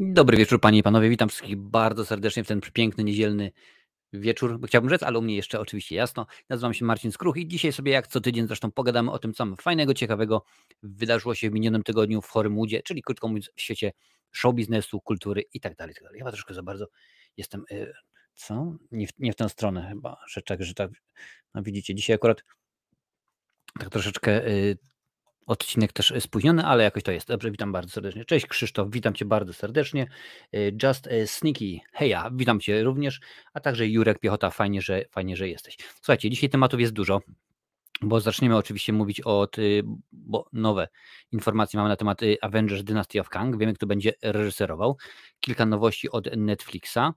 Dobry wieczór, panie i panowie. Witam wszystkich bardzo serdecznie w ten piękny, niedzielny wieczór. Chciałbym rzec, ale u mnie jeszcze oczywiście jasno. Nazywam się Marcin Skruch i dzisiaj sobie jak co tydzień zresztą pogadamy o tym, co fajnego, ciekawego wydarzyło się w minionym tygodniu w Hollywoodzie, czyli krótko mówiąc w świecie show biznesu, kultury i tak dalej. Ja chyba troszkę za bardzo jestem, y, co? Nie w, nie w tę stronę chyba, że tak, że tak. No widzicie, dzisiaj akurat tak troszeczkę y, Odcinek też spóźniony, ale jakoś to jest. Dobrze, witam bardzo serdecznie. Cześć Krzysztof, witam Cię bardzo serdecznie. Y, Just y, Sneaky, heja, witam Cię również, a także Jurek Piechota, fajnie, że, fajnie, że jesteś. Słuchajcie, dzisiaj tematów jest dużo, bo zaczniemy oczywiście mówić o bo nowe informacje mamy na temat Avengers Dynasty of Kang, wiemy kto będzie reżyserował, kilka nowości od Netflixa,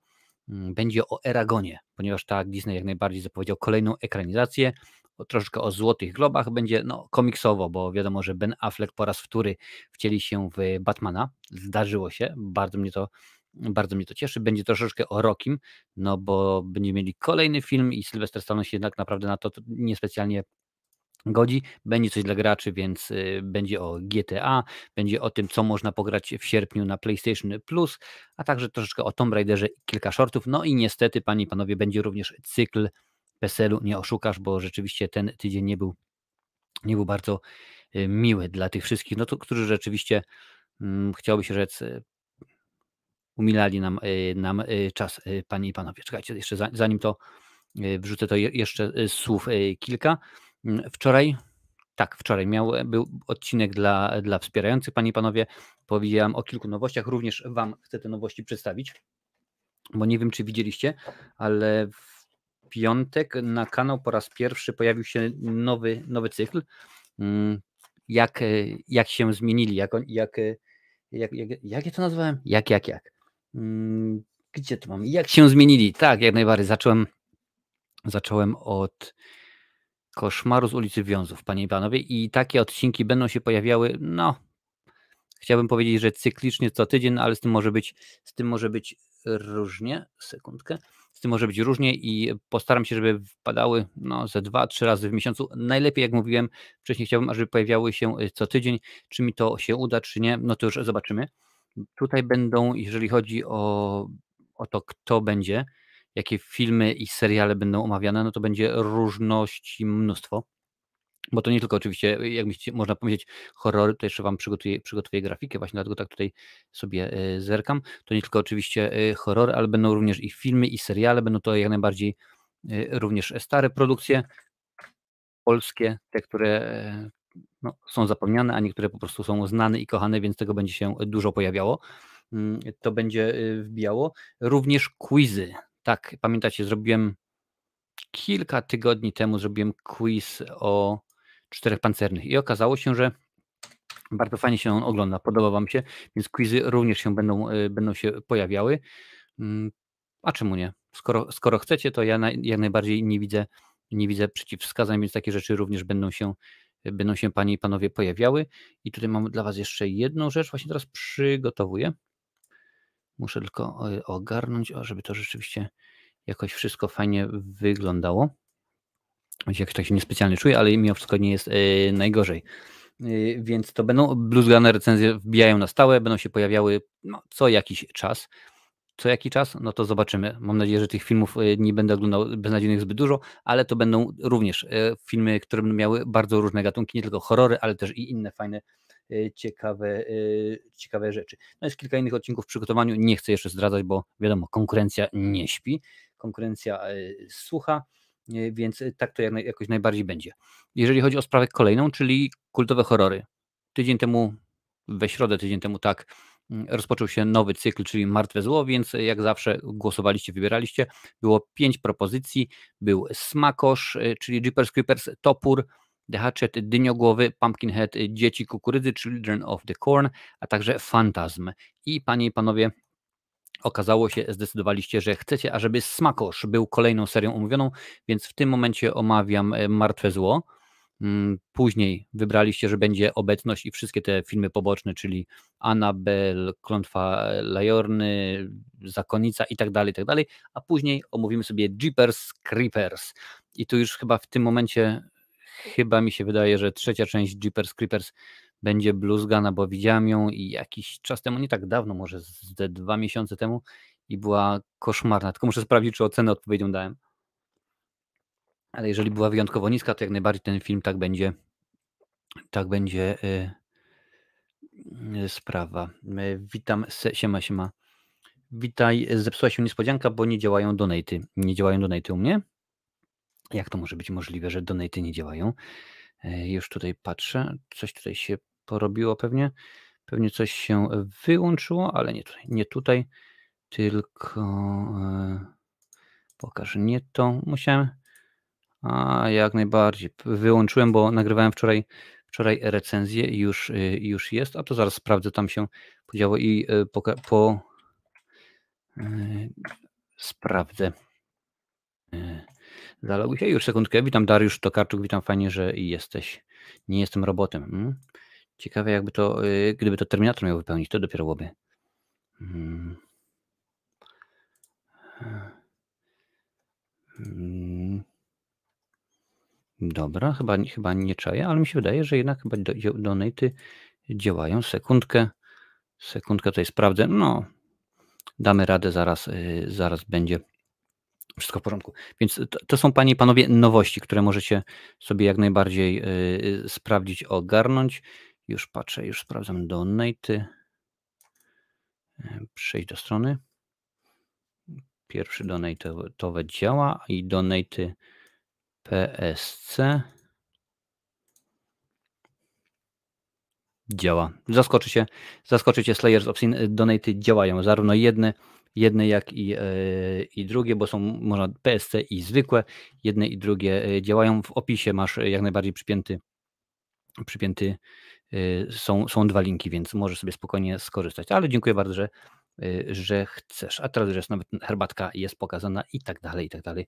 mm, będzie o Eragonie, ponieważ tak Disney jak najbardziej zapowiedział kolejną ekranizację, troszkę o Złotych Globach, będzie no, komiksowo, bo wiadomo, że Ben Affleck po raz wtóry wcieli się w Batmana. Zdarzyło się, bardzo mnie to bardzo mnie to cieszy. Będzie troszeczkę o Rokim, no bo będziemy mieli kolejny film i Sylwester Stallone się jednak naprawdę na to niespecjalnie godzi. Będzie coś dla graczy, więc y, będzie o GTA, będzie o tym, co można pograć w sierpniu na PlayStation Plus, a także troszeczkę o Tomb Raiderze i kilka shortów. No i niestety, panie i panowie, będzie również cykl PESEL-u nie oszukasz, bo rzeczywiście ten tydzień nie był, nie był bardzo y, miły dla tych wszystkich, no to, którzy rzeczywiście hmm, chciałoby się rzec, y, umilali nam, y, nam czas, panie i panowie. Czekajcie, jeszcze zanim to wrzucę, to jeszcze słów kilka. Mm, wczoraj, tak, wczoraj miał, był odcinek dla, dla wspierających, panie i panowie. Powiedziałem o kilku nowościach, również Wam chcę te nowości przedstawić, bo nie wiem, czy widzieliście, ale w piątek na kanał po raz pierwszy pojawił się nowy, nowy cykl. Mm, jak, e, jak się zmienili, jak, jak, e, jak, jak, jak ja to nazwałem? Jak, jak, jak. Mm, gdzie to mam? Jak się zmienili? Tak, jak najbardziej. Zacząłem, zacząłem od koszmaru z ulicy Wiązów, panie i panowie, i takie odcinki będą się pojawiały, no, chciałbym powiedzieć, że cyklicznie co tydzień, ale z tym może być, z tym może być różnie. Sekundkę. Z tym może być różnie i postaram się, żeby wpadały no, ze dwa, trzy razy w miesiącu. Najlepiej, jak mówiłem wcześniej, chciałbym, żeby pojawiały się y, co tydzień. Czy mi to się uda, czy nie, no to już zobaczymy. Tutaj będą, jeżeli chodzi o, o to, kto będzie, jakie filmy i seriale będą omawiane, no to będzie różności mnóstwo. Bo to nie tylko oczywiście, jak można powiedzieć, horrory, to jeszcze Wam przygotuję, przygotuję grafikę, właśnie dlatego tak tutaj sobie e, zerkam. To nie tylko oczywiście e, horrory, ale będą również i filmy, i seriale, będą to jak najbardziej e, również stare produkcje polskie, te, które no, są zapomniane, a niektóre po prostu są znane i kochane, więc tego będzie się dużo pojawiało. Mm, to będzie wbijało. Również quizy. Tak, pamiętacie, zrobiłem kilka tygodni temu zrobiłem quiz o czterech pancernych. I okazało się, że bardzo fajnie się on ogląda, podoba Wam się, więc quizy również się będą, e, będą się pojawiały. Mm, a czemu nie? Skoro, skoro chcecie, to ja na, jak najbardziej nie widzę, nie widzę przeciwwskazań, więc takie rzeczy również będą się, będą się Panie i Panowie pojawiały. I tutaj mam dla Was jeszcze jedną rzecz, właśnie teraz przygotowuję. Muszę tylko e, ogarnąć, żeby to rzeczywiście jakoś wszystko fajnie wyglądało jak tak się niespecjalnie czuję, ale mimo wszystko nie jest yy, najgorzej. Yy, więc to będą bluesgane recenzje wbijają na stałe, będą się pojawiały no, co jakiś czas. Co jaki czas? No to zobaczymy. Mam nadzieję, że tych filmów nie będę oglądał beznadziejnych zbyt dużo, ale to będą również filmy, które będą miały bardzo różne gatunki, nie tylko horrory, ale też i inne fajne, ciekawe, ciekawe rzeczy. No jest kilka innych odcinków w przygotowaniu, nie chcę jeszcze zdradzać, bo wiadomo, konkurencja nie śpi, konkurencja słucha. E, więc e, tak to jakoś najbardziej będzie. Jeżeli chodzi o sprawę kolejną, czyli kultowe horrory. Tydzień temu, we środę tydzień temu tak, mm, rozpoczął się nowy cykl, czyli Martwe Zło, więc e, jak zawsze głosowaliście, wybieraliście. Było pięć propozycji. Był Smakosz, czyli Jeepers Creepers, Topór, The Hatchet, Dyniogłowy, Pumpkinhead, Dzieci Kukurydzy, Children of the Corn, a także Fantazm. I panie i panowie, okazało się, zdecydowaliście, że chcecie, ażeby Smakosz był kolejną serią omówioną, więc w tym momencie omawiam e, Martwe Zło. Mm, później wybraliście, że będzie obecność i wszystkie te filmy poboczne, czyli Annabel, Klątwa Lajorny, Zakonnica i tak dalej, tak dalej, a później omówimy sobie Jeepers Creepers. I tu już chyba w tym momencie, chyba mi się wydaje, że trzecia część Jeepers Creepers będzie bluzgana, bo widziałem ją i jakiś czas temu, nie tak dawno, może ze dwa miesiące temu i była koszmarna. Tylko muszę sprawdzić, czy ocenę odpowiednią dałem. Ale jeżeli była wyjątkowo niska, to jak najbardziej ten film tak będzie tak będzie y, y, sprawa. Y, witam, siema, siema. Witaj, zepsuła się niespodzianka, bo nie działają donaty. Nie działają donaty u mnie? Jak to może być możliwe, że donaty nie działają? Już tutaj patrzę, coś tutaj się porobiło pewnie. Pewnie coś się wyłączyło, ale nie tutaj, nie tutaj, tylko pokażę nie to. Musiałem. A jak najbardziej. Wyłączyłem, bo nagrywałem wczoraj, wczoraj recenzję i już, już jest, a to zaraz sprawdzę, tam się podziało i po, po sprawdzę. Zaloguj się już sekundkę. Witam Dariusz Tokarczuk, witam fajnie, że jesteś. Nie jestem robotem. Hmm? Ciekawe jakby to, gdyby to Terminator miał wypełnić, to dopiero byłoby. Hmm. Hmm. Dobra, chyba, chyba nie czaję, ale mi się wydaje, że jednak chyba do, donaty działają. Sekundkę, sekundkę tutaj sprawdzę. No, damy radę, zaraz, zaraz będzie wszystko w porządku. Więc to, to, są Panie i Panowie nowości, które możecie sobie jak najbardziej y, sprawdzić, ogarnąć. Już patrzę, już sprawdzam donaty. Przejść do strony. Pierwszy donate działa i donaty PSC działa. Zaskoczy się, zaskoczy cię Slayers of Sin. Donaty działają, zarówno jedne, jedne jak i, e, i drugie, bo są można PSC i zwykłe, jedne i drugie e, działają. W opisie masz jak najbardziej przypięty, przypięty e, są, są dwa linki, więc możesz sobie spokojnie skorzystać. Ale dziękuję bardzo, że, że chcesz. A teraz już jest nawet herbatka jest pokazana i tak dalej, i tak dalej.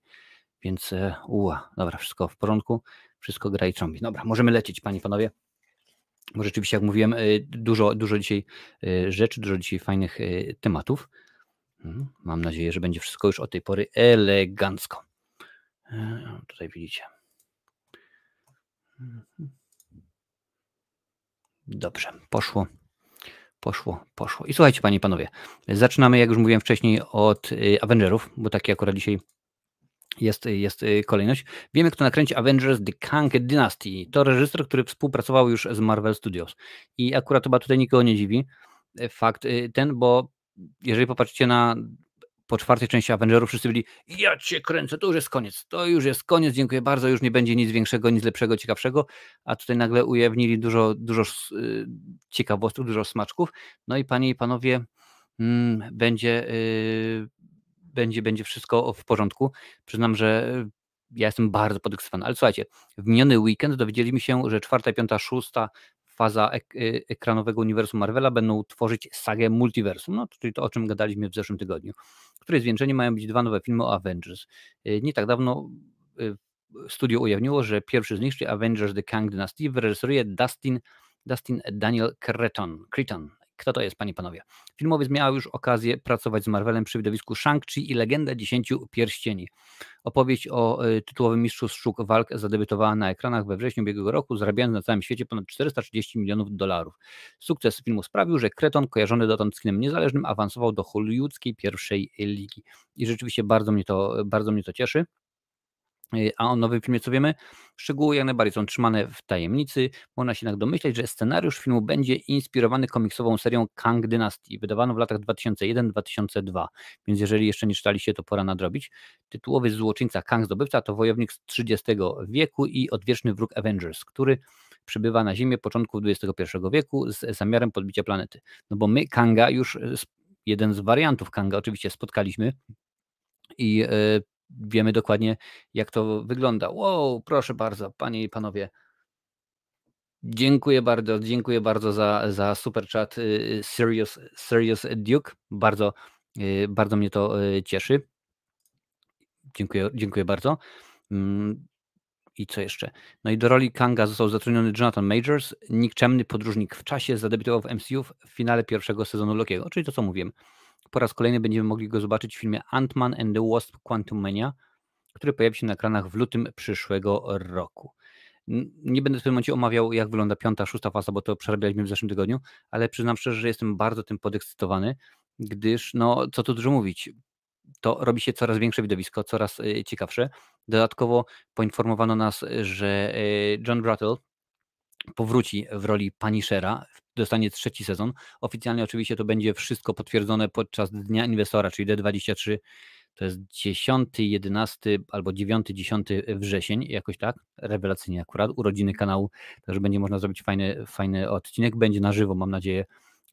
Więc uła, dobra, wszystko w porządku, wszystko gra i trąbi. Dobra, możemy lecieć, panie panowie. Bo rzeczywiście, jak mówiłem, dużo, dużo dzisiaj rzeczy, dużo dzisiaj fajnych tematów. Mhm. Mam nadzieję, że będzie wszystko już od tej pory elegancko. E, tutaj widzicie. Dobrze, poszło, poszło, poszło. I słuchajcie, panie i panowie, zaczynamy, jak już mówiłem wcześniej, od y, Avengerów, bo takie akurat dzisiaj jest, jest y, kolejność. Wiemy, kto nakręci Avengers The Kang Dynasty. To reżyser, który współpracował już z Marvel Studios. I akurat chyba tutaj nikogo nie dziwi e, fakt y, ten, bo jeżeli popatrzycie na po czwartej części Avengerów, wszyscy byli, ja cię kręcę, to już jest koniec, to już jest koniec, dziękuję bardzo, już nie będzie nic większego, nic lepszego, ciekawszego, a tutaj nagle ujawnili dużo, dużo y, ciekawostek, dużo smaczków, no i panie i panowie, mm, będzie, y, będzie, będzie wszystko w porządku. Przyznam, że ja jestem bardzo podekscytowany, ale słuchajcie, w miniony weekend dowiedzieliśmy się, że czwarta, piąta, szósta faza ek y, ekranowego uniwersum Marvela będą tworzyć sagę multiversum, no, czyli to o czym gadaliśmy w zeszłym tygodniu, której zwieńczeniem mają być dwa nowe filmy o Avengers. Y, nie tak dawno y, studio ujawniło, że pierwszy z nich, czyli Avengers The Kang Dynasty, wyreżyseruje Dustin, Dustin Daniel Creton, Creton kto to jest, panie panowie? Filmowiec miał już okazję pracować z Marvelem przy widowisku Shang-Chi i Legenda Dziesięciu Pierścieni. Opowieść o y, tytułowym mistrzu sztuk walk zadebiutowała na ekranach we wrześniu ubiegłego roku, zarabiając na całym świecie ponad 430 milionów dolarów. Sukces filmu sprawił, że Kreton, kojarzony dotąd z kinem niezależnym, awansował do hollywoodzkiej pierwszej ligi. I rzeczywiście bardzo mnie to, bardzo mnie to cieszy. Y, a o nowym filmie co wiemy? Szczegóły jak najbardziej są trzymane w tajemnicy. Można się jednak domyśleć, że scenariusz filmu będzie inspirowany komiksową serią Kang Dynasty, wydawaną w latach 2001-2002. Więc jeżeli jeszcze nie czytaliście, to pora nadrobić. Tytułowy złoczyńca Kang Zdobywca to wojownik z XXX wieku i odwieczny wróg Avengers, który przybywa na Ziemię początku XXI wieku z zamiarem podbicia planety. No bo my Kanga już, y, jeden z wariantów Kanga oczywiście spotkaliśmy i y, wiemy dokładnie, jak to wygląda. Wow, proszę bardzo, panie i panowie. Dziękuję bardzo, dziękuję bardzo za, za super chat y, Serious, Serious Duke. Bardzo, y, bardzo mnie to y, cieszy. Dziękuję, dziękuję bardzo. Mm, I co jeszcze? No i do roli Kanga został zatrudniony Jonathan Majors, nikczemny podróżnik w czasie, zadebiutował w MCU w finale pierwszego sezonu Lokiego, czyli to co mówiłem po raz kolejny będziemy mogli go zobaczyć w filmie Ant-Man and the Wasp Quantum Mania, który pojawi się na ekranach w lutym przyszłego roku. Nie będę w tym momencie omawiał, jak wygląda piąta, szósta faza, bo to przerabialiśmy w zeszłym tygodniu, ale przyznam szczerze, że jestem bardzo tym podekscytowany, gdyż, no, co tu dużo mówić, to robi się coraz większe widowisko, coraz y, ciekawsze. Dodatkowo poinformowano nas, że y, John Brattle powróci w roli Punishera, dostanie trzeci sezon. Oficjalnie oczywiście to będzie wszystko potwierdzone podczas Dnia Inwestora, czyli D23 to jest 10, 11 albo 9, 10 wrzesień, jakoś tak, rewelacyjnie akurat, urodziny kanału, także będzie można zrobić fajny, fajny odcinek, będzie na żywo, mam nadzieję,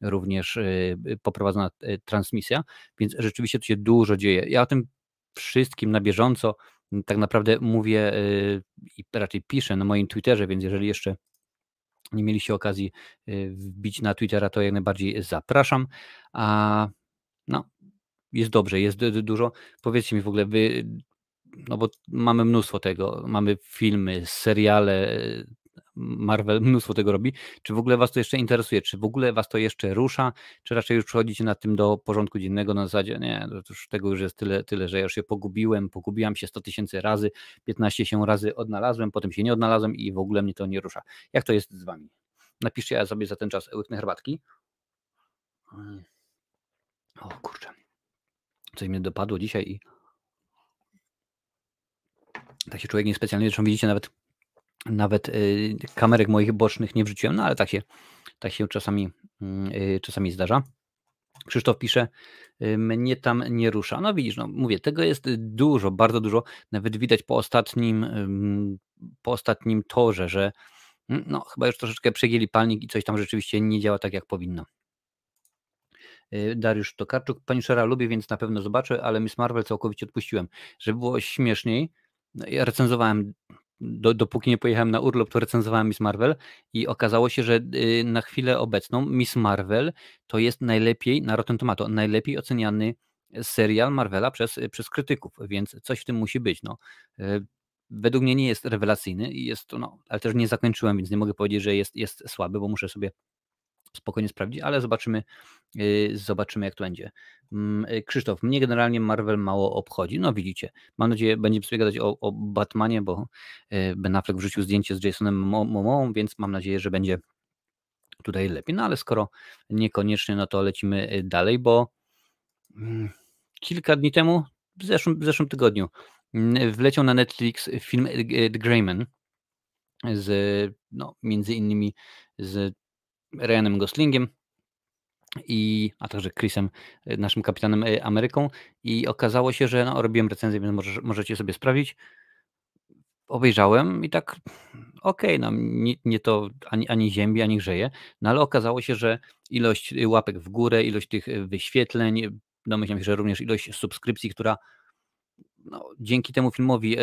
również y, poprowadzona y, transmisja, więc rzeczywiście tu się dużo dzieje. Ja o tym wszystkim na bieżąco tak naprawdę mówię y, i raczej piszę na moim Twitterze, więc jeżeli jeszcze nie mieliście okazji wbić na Twittera, to jak najbardziej zapraszam. A no, jest dobrze, jest dużo. Powiedzcie mi w ogóle, wy, no bo mamy mnóstwo tego, mamy filmy, seriale, Marvel mnóstwo tego robi. Czy w ogóle Was to jeszcze interesuje? Czy w ogóle Was to jeszcze rusza? Czy raczej już przechodzicie nad tym do porządku dziennego na zasadzie, nie, to już tego już jest tyle, tyle, że ja już się pogubiłem, pogubiłam się 100 tysięcy razy, 15 się razy odnalazłem, potem się nie odnalazłem i w ogóle mnie to nie rusza. Jak to jest z Wami? Napiszcie, ja sobie za ten czas łyknę herbatki. O kurczę. Coś mnie dopadło dzisiaj i tak się człowiek niespecjalnie, zresztą widzicie nawet nawet y, kamerek moich bocznych nie wrzuciłem, no ale tak się, tak się czasami, mm, y, czasami zdarza. Krzysztof pisze, y, mnie tam nie rusza. No widzisz, no mówię, tego jest dużo, bardzo dużo. Nawet widać po ostatnim, po ostatnim torze, że mm, no, chyba już troszeczkę przegięli palnik i coś tam rzeczywiście nie działa tak, jak powinno. Dariusz Tokarczuk, Pani Szera lubię, więc na pewno zobaczę, ale Miss Marvel całkowicie odpuściłem. Żeby było śmieszniej, no, ja recenzowałem do, dopóki nie pojechałem na urlop, to recenzowałem Miss Marvel i okazało się, że y, na chwilę obecną Miss Marvel to jest najlepiej, na Rotten Tomato, najlepiej oceniany serial Marvela przez, przez krytyków, więc coś w tym musi być. No. Y, według mnie nie jest rewelacyjny, jest, no, ale też nie zakończyłem, więc nie mogę powiedzieć, że jest, jest słaby, bo muszę sobie spokojnie sprawdzić, ale zobaczymy, y, zobaczymy jak to będzie. Mm, y, Krzysztof, mnie generalnie Marvel mało obchodzi. No widzicie, mam nadzieję, będziemy sobie gadać o, o Batmanie, bo y, Ben Affleck wrzucił zdjęcie z Jasonem Momoą, więc mam nadzieję, że będzie tutaj lepiej. No ale skoro niekoniecznie, no to lecimy dalej, bo mm, kilka dni temu, w zeszłym, w zeszłym tygodniu, mm, wleciał na Netflix film The Greyman z, no, między innymi z Ryanem Goslingiem, i, a także Chrisem, e, naszym kapitanem e, Ameryką i okazało się, że no, robiłem recenzję, więc może, możecie sobie sprawdzić. Obejrzałem i tak okej, okay, no nie, nie, to ani, ani ziemi, ani grzeje, no ale okazało się, że ilość łapek w górę, ilość tych wyświetleń, domyślam się, że również ilość subskrypcji, która no, dzięki temu filmowi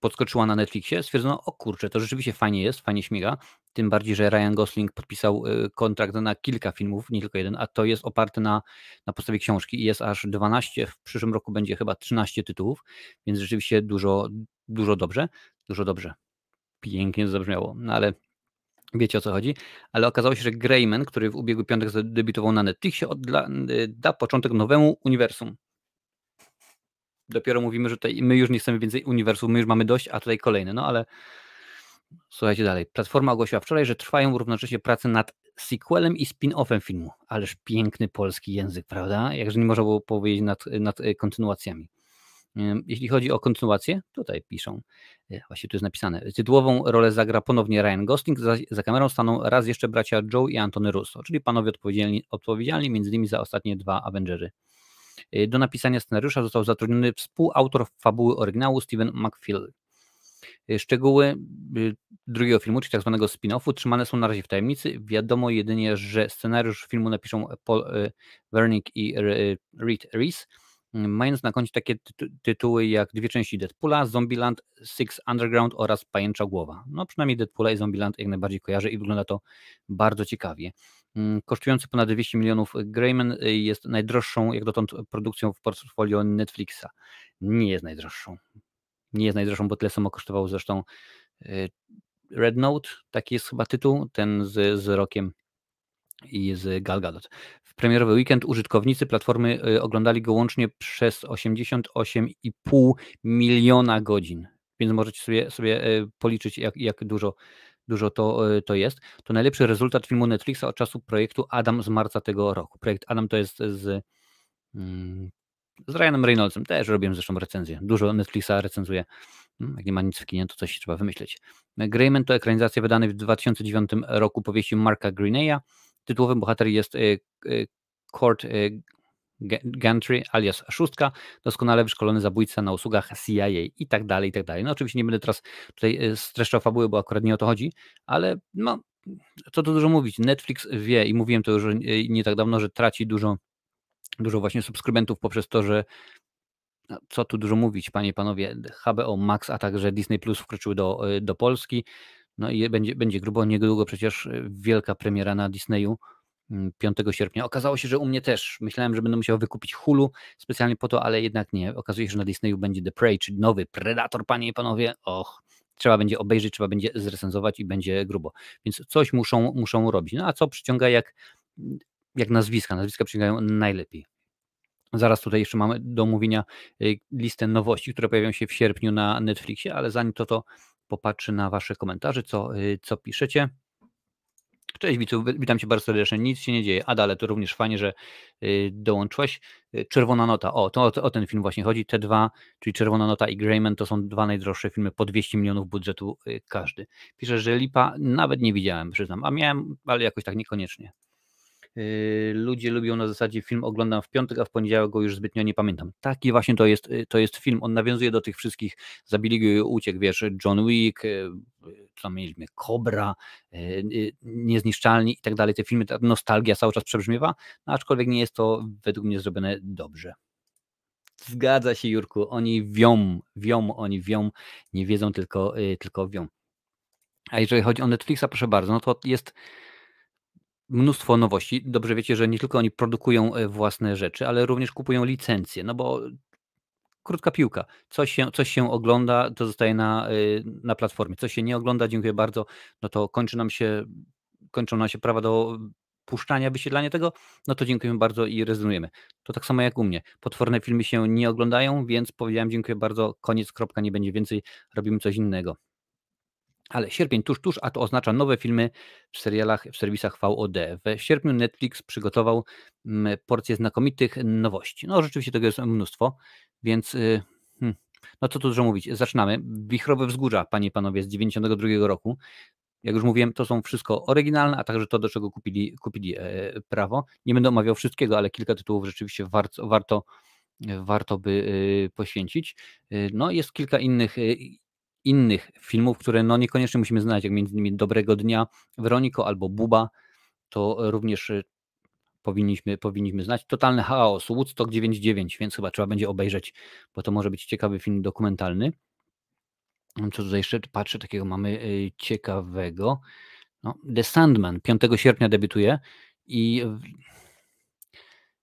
podskoczyła na Netflixie, stwierdzono, o kurczę, to rzeczywiście fajnie jest, fajnie śmiga, tym bardziej, że Ryan Gosling podpisał y, kontrakt na kilka filmów, nie tylko jeden, a to jest oparte na, na podstawie książki. I jest aż 12, w przyszłym roku będzie chyba 13 tytułów, więc rzeczywiście dużo, dużo dobrze, dużo dobrze. Pięknie zabrzmiało, no ale wiecie o co chodzi, ale okazało się, że Greyman, który w ubiegły piątek zadebiutował na Netflixie, y, da początek nowemu uniwersum dopiero mówimy, że tutaj my już nie chcemy więcej uniwersum, my już mamy dość, a tutaj kolejne. No ale słuchajcie dalej. Platforma ogłosiła wczoraj, że trwają równocześnie prace nad sequelem i spin-offem filmu. Ależ piękny polski język, prawda? Jakże nie można było powiedzieć nad, nad e, kontynuacjami. Jeśli chodzi o kontynuację, tutaj piszą, e, właśnie tu jest napisane, tytułową rolę zagra ponownie Ryan Gosling, za, za kamerą staną raz jeszcze bracia Joe i Antony Russo, czyli panowie odpowiedzialni, odpowiedzialni między innymi za ostatnie dwa Avengery. Y, do napisania scenariusza został zatrudniony współautor fabuły oryginału Steven McFill. Y, szczegóły y, drugiego filmu, czyli tak zwanego spin-offu, trzymane są na razie w tajemnicy. Wiadomo jedynie, że scenariusz filmu napiszą Paul Wernick i Reed Reese, mając na koncie takie tytuły jak dwie części Deadpoola, Zombieland, Six Underground oraz Pajęcza Głowa. No przynajmniej Deadpoola i Zombieland jak najbardziej kojarzę i wygląda to bardzo ciekawie. Mm, kosztujący ponad 200 milionów Greyman y, jest najdroższą jak dotąd produkcją w portfolio Netflixa. Nie jest najdroższą. Nie jest najdroższą, bo tyle samo kosztował zresztą y, Red Note, taki jest chyba tytuł, ten z, z rokiem i z Gal Gadot. W premierowy weekend użytkownicy platformy y, oglądali go łącznie przez 88,5 miliona godzin. więc możecie sobie, sobie policzyć, jak, jak dużo, dużo to, to jest. To najlepszy rezultat filmu Netflixa od czasu projektu Adam z marca tego roku. Projekt Adam to jest z, mm, z Ryanem Reynoldsem, też robiłem zresztą recenzję. Dużo Netflixa recenzuje. Hmm, jak nie ma nic w kinie, to coś trzeba wymyśleć. Greyman to ekranizacja wydana w 2009 roku powieści Marka Greeneya. Tytułowym bohaterem jest Court Gantry alias Szóstka, doskonale wyszkolony zabójca na usługach CIA i tak dalej, i tak dalej. No oczywiście nie będę teraz tutaj e, streszczał fabuły, bo akurat nie o to chodzi, ale no, co tu dużo mówić, Netflix wie i mówiłem to już e, nie tak dawno, że traci dużo, dużo właśnie subskrybentów poprzez to, że no, co tu dużo mówić, panie i panowie, HBO Max, a także Disney Plus wkroczyły do, e, do Polski, no i będzie, będzie grubo, niedługo przecież wielka premiera na Disneyu, 5 mm, sierpnia. Okazało się, że u mnie też. Myślałem, że będę musiał wykupić Hulu specjalnie po to, ale jednak nie. Okazuje się, że na Disneyu będzie The Prey, czyli nowy Predator, panie i panowie. Och, trzeba będzie obejrzeć, trzeba będzie zrecenzować i będzie grubo. Więc coś muszą, muszą robić. No a co przyciąga jak, jak nazwiska? Nazwiska przyciągają najlepiej. Zaraz tutaj jeszcze mamy do omówienia y, listę nowości, które pojawią się w sierpniu na Netflixie, ale zanim to, to popatrzy na Wasze komentarze, co, y, co piszecie. Cześć Wicu, witam Cię bardzo serdecznie. Nic się nie dzieje. Ada, ale to również fajnie, że y, dołączyłeś. Y, Czerwona Nota, o, to o, ten film właśnie chodzi. Te dwa, czyli Czerwona Nota i Greyman, to są dwa najdroższe filmy po 200 milionów budżetu y, każdy. Pisze, że Lipa nawet nie widziałem, przyznam, a miałem, ale jakoś tak niekoniecznie. Yy, ludzie lubią na zasadzie film oglądam w piątek, a w poniedziałek go już zbytnio nie pamiętam. Taki właśnie to jest, yy, to jest film. On nawiązuje do tych wszystkich zabili uciek, wiesz, John Wick, yy, co mieliśmy, Cobra, Niezniszczalni i tak dalej. Te filmy, ta nostalgia cały czas przebrzmiewa, no aczkolwiek nie jest to według mnie zrobione dobrze. Zgadza się, Jurku. Oni wią, wią, oni wią, nie wiedzą, tylko, tylko wią. A jeżeli chodzi o Netflixa, proszę bardzo, no to jest mnóstwo nowości. Dobrze wiecie, że nie tylko oni produkują e, własne rzeczy, ale również kupują licencje, no bo krótka piłka. Coś się, coś się ogląda, to zostaje na, e, na platformie. Coś się nie ogląda, dziękuję bardzo, no to kończy nam się, kończą nam się prawa do puszczania, wysiedlania tego, no to dziękujemy bardzo i rezygnujemy. To tak samo jak u mnie. Potworne filmy się nie oglądają, więc powiedziałem dziękuję bardzo, koniec, kropka, nie będzie więcej, robimy coś innego. Ale sierpień tuż, tuż, a to oznacza nowe filmy w serialach, w serwisach VOD. W sierpniu Netflix przygotował mm, porcję znakomitych nowości. No rzeczywiście tego jest mnóstwo, więc y, hmm, no co tu dużo mówić. Zaczynamy. Wichrowe Wzgórza, panie i panowie, z 92 roku. Jak już mówiłem, to są wszystko oryginalne, a także to, do czego kupili, kupili e, prawo. Nie będę omawiał wszystkiego, ale kilka tytułów rzeczywiście warto, warto, warto by y, poświęcić. Y, no jest kilka innych innych filmów, które no niekoniecznie musimy znać, jak między innymi Dobrego Dnia, Weroniko albo Buba, to również y, powinniśmy, powinniśmy znać. Totalny chaos, Woodstock 99, więc chyba trzeba będzie obejrzeć, bo to może być ciekawy film dokumentalny. Co tutaj jeszcze patrzę, takiego mamy y, ciekawego. No, The Sandman 5 sierpnia debiutuje i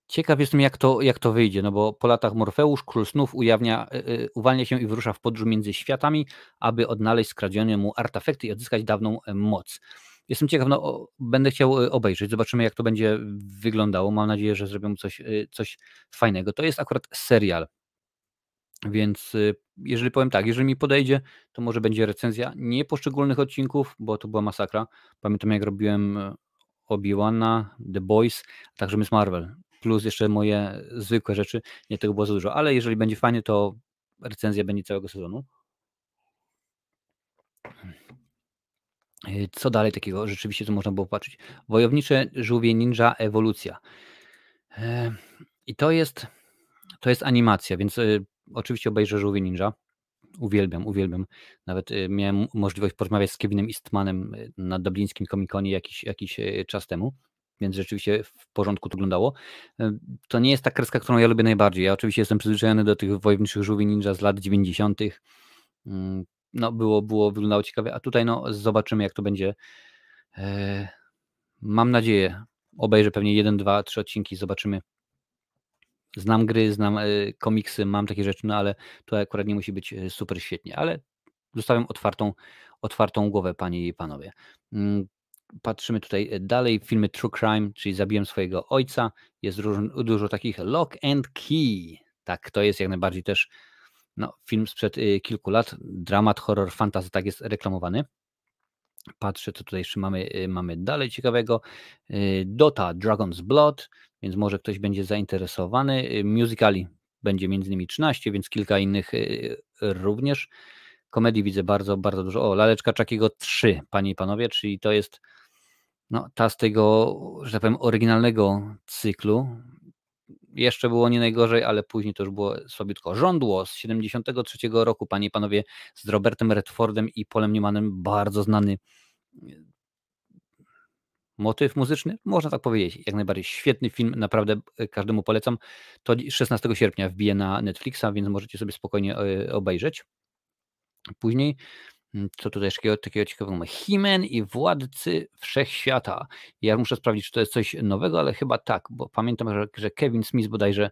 Ciekaw jestem, jak to, jak to wyjdzie, no bo po latach Morfeusz, król snów, ujawnia, yy, uwalnia się i wyrusza w podróż między światami, aby odnaleźć skradzione mu artefakty i odzyskać dawną e, moc. Jestem ciekaw, no, będę chciał e, obejrzeć, zobaczymy, jak to będzie wyglądało. Mam nadzieję, że zrobią coś, coś fajnego. To jest akurat serial, więc jeżeli powiem tak, jeżeli mi podejdzie, to może będzie recenzja nie poszczególnych odcinków, bo to była masakra. Pamiętam, jak robiłem Obi-Wana, The Boys, a także Miss Marvel plus jeszcze moje zwykłe rzeczy. Nie tego było za dużo, ale jeżeli będzie fajnie, to recenzja będzie całego sezonu. Co dalej takiego rzeczywiście, co można było patrzeć? Wojownicze żółwie ninja ewolucja. I to jest, to jest animacja, więc y, oczywiście obejrzę żółwie ninja. Uwielbiam, uwielbiam. Nawet miałem możliwość porozmawiać z Kevinem Eastmanem na dublińskim Comic-Conie jakiś, jakiś czas temu więc rzeczywiście w porządku to wyglądało. To nie jest ta kreska, którą ja lubię najbardziej. Ja oczywiście jestem przyzwyczajony do tych wojowniczych żółwi ninja z lat 90. Mm, no było, było, wyglądało ciekawie, a tutaj no zobaczymy jak to będzie. E, mam nadzieję, obejrzę pewnie jeden, dwa, trzy odcinki, zobaczymy. Znam gry, znam e, komiksy, mam takie rzeczy, no ale to akurat nie musi być e, super świetnie, ale zostawiam otwartą, otwartą głowę, panie i panowie. Patrzymy tutaj e, dalej, filmy True Crime, czyli Zabiłem swojego ojca. Jest dużo, dużo takich Lock and Key. Tak, to jest jak najbardziej też No, film sprzed y, kilku lat, dramat, horror, fantasy, tak jest reklamowany. Patrzę, co tutaj jeszcze mamy, y, mamy dalej ciekawego. Y, Dota, Dragon's Blood, więc może ktoś będzie zainteresowany. Musicali będzie między innymi 13, więc kilka innych również. Komedii widzę bardzo, bardzo dużo. O, Laleczka Czakiego 3, panie i panowie, czyli to jest no, ta z tego, że tak powiem, oryginalnego cyklu. Jeszcze było nie najgorzej, ale później to już było słabiutko. Żądło z 73 roku, panie i panowie, z Robertem Redfordem i Polem Newmanem, bardzo znany e, motyw muzyczny, można tak powiedzieć, jak najbardziej świetny film, naprawdę e, każdemu polecam. To 16 sierpnia wbije na Netflixa, więc możecie sobie spokojnie e, obejrzeć. Później Mm, co tutaj takiego, takiego ciekawego mamy? Himen i Władcy Wszechświata. Ja muszę sprawdzić, czy to jest coś nowego, ale chyba tak, bo pamiętam, że, że Kevin Smith bodajże,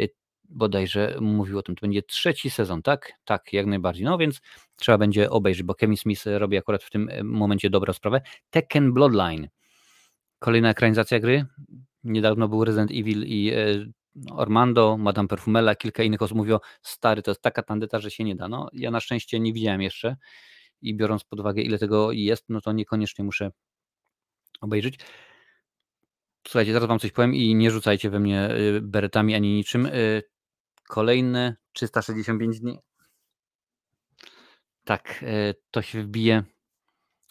y, bodajże mówił o tym. To będzie trzeci sezon, tak? Tak, jak najbardziej. No więc trzeba będzie obejrzeć, bo Kevin Smith robi akurat w tym y, momencie dobrą sprawę. Tekken Bloodline. Kolejna ekranizacja gry. Niedawno był Resident Evil i y, Ormando, Madame Perfumella, kilka innych osób mówiło, stary, to jest taka tandeta, że się nie da. No, ja na szczęście nie widziałem jeszcze i biorąc pod uwagę, ile tego jest, no to niekoniecznie muszę obejrzeć. Słuchajcie, zaraz Wam coś powiem i nie rzucajcie we mnie y, beretami ani niczym. Y, kolejne 365 dni. Tak, y, to się wbije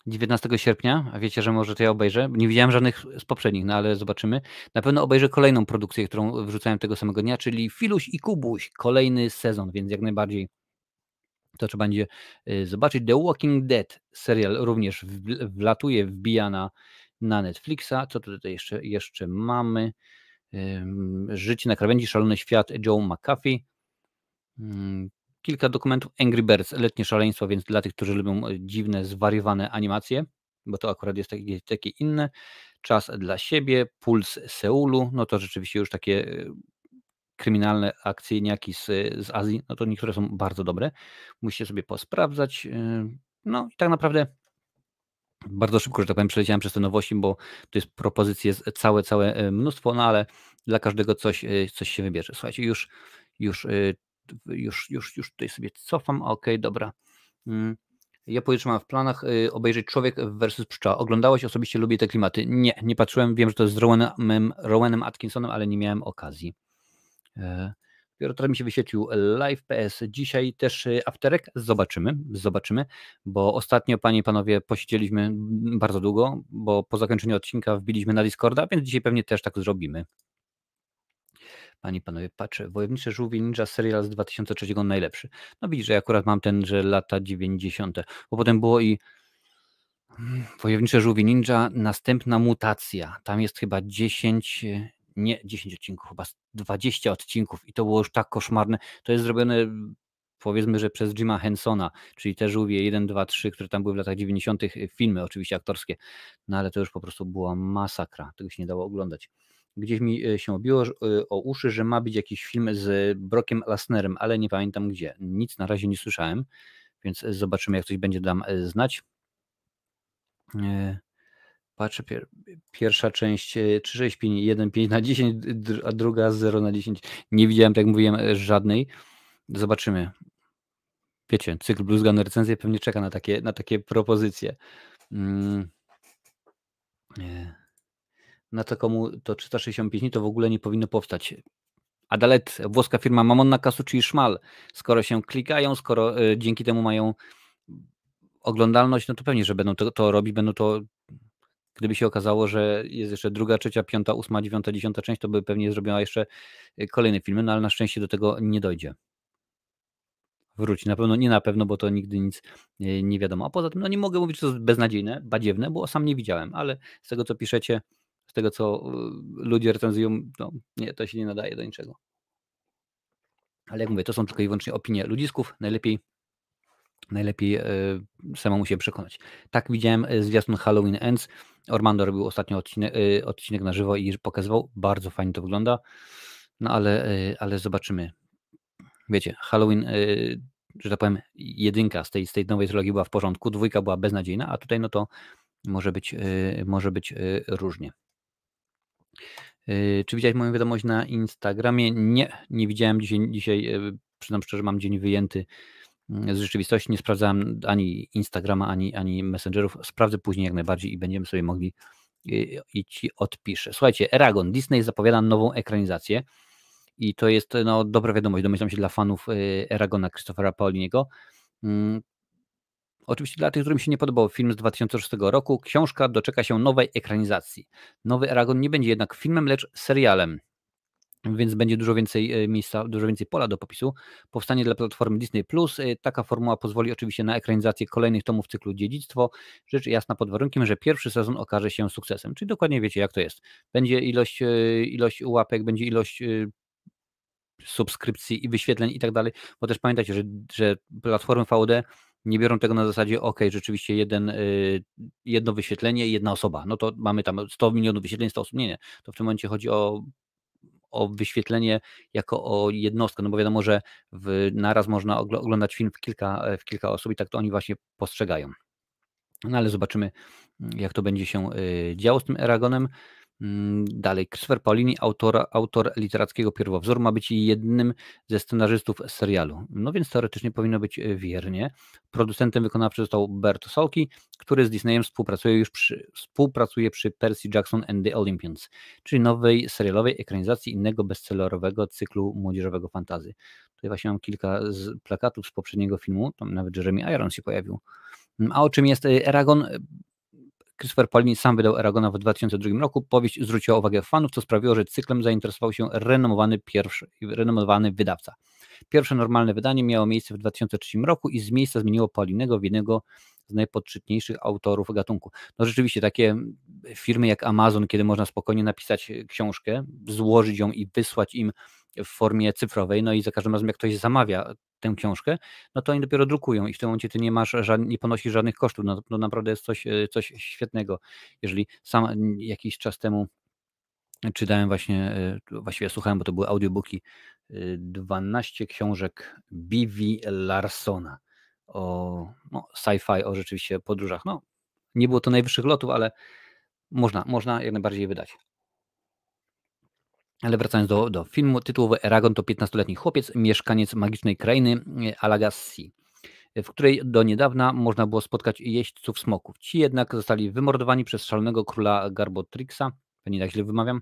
19 sierpnia, a wiecie, że może to ja obejrzę. Nie widziałem żadnych z poprzednich, no ale zobaczymy. Na pewno obejrzę kolejną produkcję, którą wrzucałem tego samego dnia, czyli Filuś i Kubuś, kolejny sezon, więc jak najbardziej to trzeba będzie y, zobaczyć. The Walking Dead serial również wlatuje, wbija na, na Netflixa. Co tutaj jeszcze, jeszcze mamy? Życie na krawędzi, szalony świat Joe McAfee. Kilka dokumentów Angry Birds, letnie szaleństwo, więc dla tych, którzy lubią e, dziwne, zwariowane animacje, bo to akurat jest takie, takie inne. Czas dla siebie, Puls Seulu, no to rzeczywiście już takie e, kryminalne akcyjniaki z, z Azji, no to niektóre są bardzo dobre. Musicie sobie posprawdzać. Yy, no i tak naprawdę bardzo szybko, że tak powiem, przeleciałem przez te nowości, bo to jest propozycje całe, całe mnóstwo, no ale dla każdego coś, coś się wybierze. Słuchajcie, już, już, już, już, już tutaj sobie cofam. Ok, dobra. Ja pojutrze mam w planach obejrzeć Człowiek versus Pszczoła. Oglądałeś osobiście, lubię te klimaty? Nie, nie patrzyłem. Wiem, że to jest z Rowanem, Rowanem Atkinsonem, ale nie miałem okazji. E, dopiero teraz mi się wyświetlił live.ps. Dzisiaj też e, afterek. Zobaczymy, zobaczymy, bo ostatnio, panie i panowie, posiedzieliśmy bardzo długo, bo po zakończeniu odcinka wbiliśmy na Discorda, więc dzisiaj pewnie też tak zrobimy. Panie i panowie, patrzę, Wojownicze Żółwie Ninja serial z 2003 najlepszy. No widzisz, że ja akurat mam ten, że lata 90. Bo potem było i mm, Wojownicze Żółwie Ninja, następna mutacja. Tam jest chyba 10, nie 10 odcinków, chyba 20 odcinków i to było już tak koszmarne. To jest zrobione powiedzmy, że przez Jima Hensona, czyli te żółwie 1, 2, 3, które tam były w latach 90., y, filmy oczywiście aktorskie, no ale to już po prostu była masakra, tego się nie dało oglądać. Gdzieś mi y, się obiło y, o uszy, że ma być jakiś film z Brokiem Lasnerem, ale nie pamiętam gdzie. Nic na razie nie słyszałem, więc zobaczymy, jak coś będzie dam znać. Patrzę, pier, pierwsza część 365, 1, 5 na 10, a druga 0 na 10. Nie widziałem, tak jak mówiłem, e, żadnej. Zobaczymy. Wiecie, cykl Blues Gun recenzję pewnie czeka na takie, na takie propozycje. Hmm. Na to komu to 365 dni to w ogóle nie powinno powstać. Adalet, włoska firma Mamonna Casucci i Szmal. Skoro się klikają, skoro y, dzięki temu mają oglądalność, no to pewnie, że będą to, to robić, będą to Gdyby się okazało, że jest jeszcze druga, trzecia, piąta, ósma, dziewiąta, dziesiąta część, to by pewnie zrobiła jeszcze y, kolejne filmy, no ale na szczęście do tego nie dojdzie. Wróci, na pewno, nie na pewno, bo to nigdy nic y, nie wiadomo. A poza tym, no nie mogę mówić, że to jest beznadziejne, badziewne, bo sam nie widziałem, ale z tego, co piszecie, z tego, co y, ludzie recenzują, no nie, to się nie nadaje do niczego. Ale jak mówię, to są tylko i wyłącznie opinie ludzisków. Najlepiej najlepiej e, samemu się przekonać. Tak widziałem e, zwiastun Halloween Ends. Ormando robił ostatnio odcinek, e, odcinek na żywo i pokazywał. Bardzo fajnie to wygląda. No ale, ale zobaczymy. Wiecie, Halloween, że tak powiem, jedynka z tej, z tej nowej trilogii była w porządku, dwójka była beznadziejna, a tutaj no to może być, może być różnie. Czy widziałeś moją wiadomość na Instagramie? Nie, nie widziałem dzisiaj, dzisiaj przyznam szczerze, mam dzień wyjęty mm, z rzeczywistości. Nie sprawdzałem ani Instagrama, ani, ani Messengerów. Sprawdzę później jak najbardziej i będziemy sobie mogli y, i ci odpiszę. Słuchajcie, Eragon, Disney zapowiada nową ekranizację i to jest no, dobra wiadomość, domyślam się dla fanów y, Eragona Christophera Pauliniego. Oczywiście dla tych, którym się nie podobał film z 2006 roku, książka doczeka się nowej ekranizacji. Nowy Eragon nie będzie jednak filmem, lecz serialem więc będzie dużo więcej e, miejsca, dużo więcej pola do popisu. Powstanie dla platformy Disney Plus. E, taka formuła pozwoli oczywiście na ekranizację kolejnych tomów cyklu Dziedzictwo. Rzecz jasna pod warunkiem, że pierwszy sezon okaże się sukcesem. Czyli dokładnie wiecie, jak to jest. Będzie ilość, e, ilość będzie ilość subskrypcji i wyświetleń i tak dalej, bo też pamiętajcie, że, że platformy VOD nie biorą tego na zasadzie, ok, rzeczywiście jeden, jedno wyświetlenie i jedna osoba, no to mamy tam 100 milionów wyświetleń, 100 osób, nie, nie, to w tym momencie chodzi o o wyświetlenie jako o jednostkę, no bo wiadomo, że w, naraz można oglądać film w kilka, w kilka osób i tak to oni właśnie postrzegają. No ale zobaczymy, jak to będzie się y, działo z tym Eragonem. Mm, dalej, Christopher Paulini, autor, autor literackiego pierwowzoru, ma być jednym ze scenarzystów serialu. No więc teoretycznie powinno być e, wiernie. Producentem wykonawczym został Bert Solki, który z Disneyem współpracuje już przy, współpracuje przy Percy Jackson and the Olympians, czyli nowej serialowej ekranizacji innego bestsellerowego cyklu młodzieżowego fantazy. Tutaj właśnie mam kilka z plakatów z poprzedniego filmu, tam nawet Jeremy Irons się pojawił. Mm, a o czym jest e, Eragon? Christopher Paulini sam wydał Aragona w 2002 roku. Powieść zwróciła uwagę fanów, co sprawiło, że cyklem zainteresował się renomowany, pierwszy, renomowany wydawca. Pierwsze normalne wydanie miało miejsce w 2003 roku i z miejsca zmieniło Paulinego w jednego z najpodczytniejszych autorów gatunku. No rzeczywiście takie firmy jak Amazon, kiedy można spokojnie napisać książkę, złożyć ją i wysłać im w formie cyfrowej, no i za każdym razem jak ktoś zamawia tę książkę, no to oni dopiero drukują i w tym momencie ty nie masz, nie ponosisz żadnych kosztów. No, to naprawdę jest coś, e, coś świetnego. Jeżeli sam jakiś czas temu czytałem właśnie, e, właściwie słuchałem, bo to były audiobooki, 12 e, książek B.V. Larsona o no, sci-fi, o rzeczywiście podróżach. No, nie było to najwyższych lotów, ale można, można jak najbardziej wydać. Ale wracając do, do filmu, tytułowy Eragon to 15-letni chłopiec, mieszkaniec magicznej krainy e, Alagassi, w której do niedawna można było spotkać jeźdźców smoków. Ci jednak zostali wymordowani przez szalonego króla Garbotrixa, pewnie tak źle wymawiam.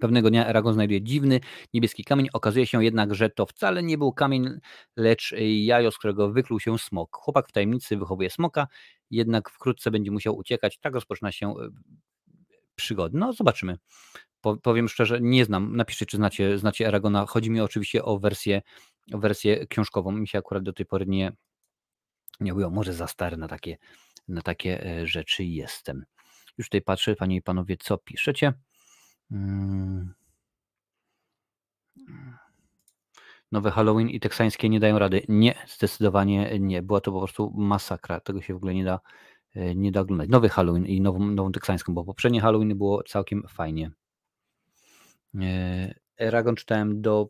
Pewnego dnia Eragon znajduje dziwny niebieski kamień. Okazuje się jednak, że to wcale nie był kamień, lecz jajo, z którego wykluł się smok. Chłopak w tajemnicy wychowuje smoka, jednak wkrótce będzie musiał uciekać. Tak rozpoczyna się e, przygody. No, zobaczymy powiem szczerze, nie znam. Napiszcie, czy znacie, znacie Aragona. Chodzi mi oczywiście o wersję, o wersję książkową. Mi się akurat do tej pory nie, nie było. Może za stary na takie, na takie e, rzeczy jestem. Już tutaj patrzę, panie i panowie, co piszecie. Hmm. Nowe Halloween i teksańskie nie dają rady. Nie, zdecydowanie nie. Była to po prostu masakra. Tego się w ogóle nie da, nie da oglądać. Nowy Halloween i nową, nową teksańską, bo poprzednie Halloween było całkiem fajnie. Eragon czytałem do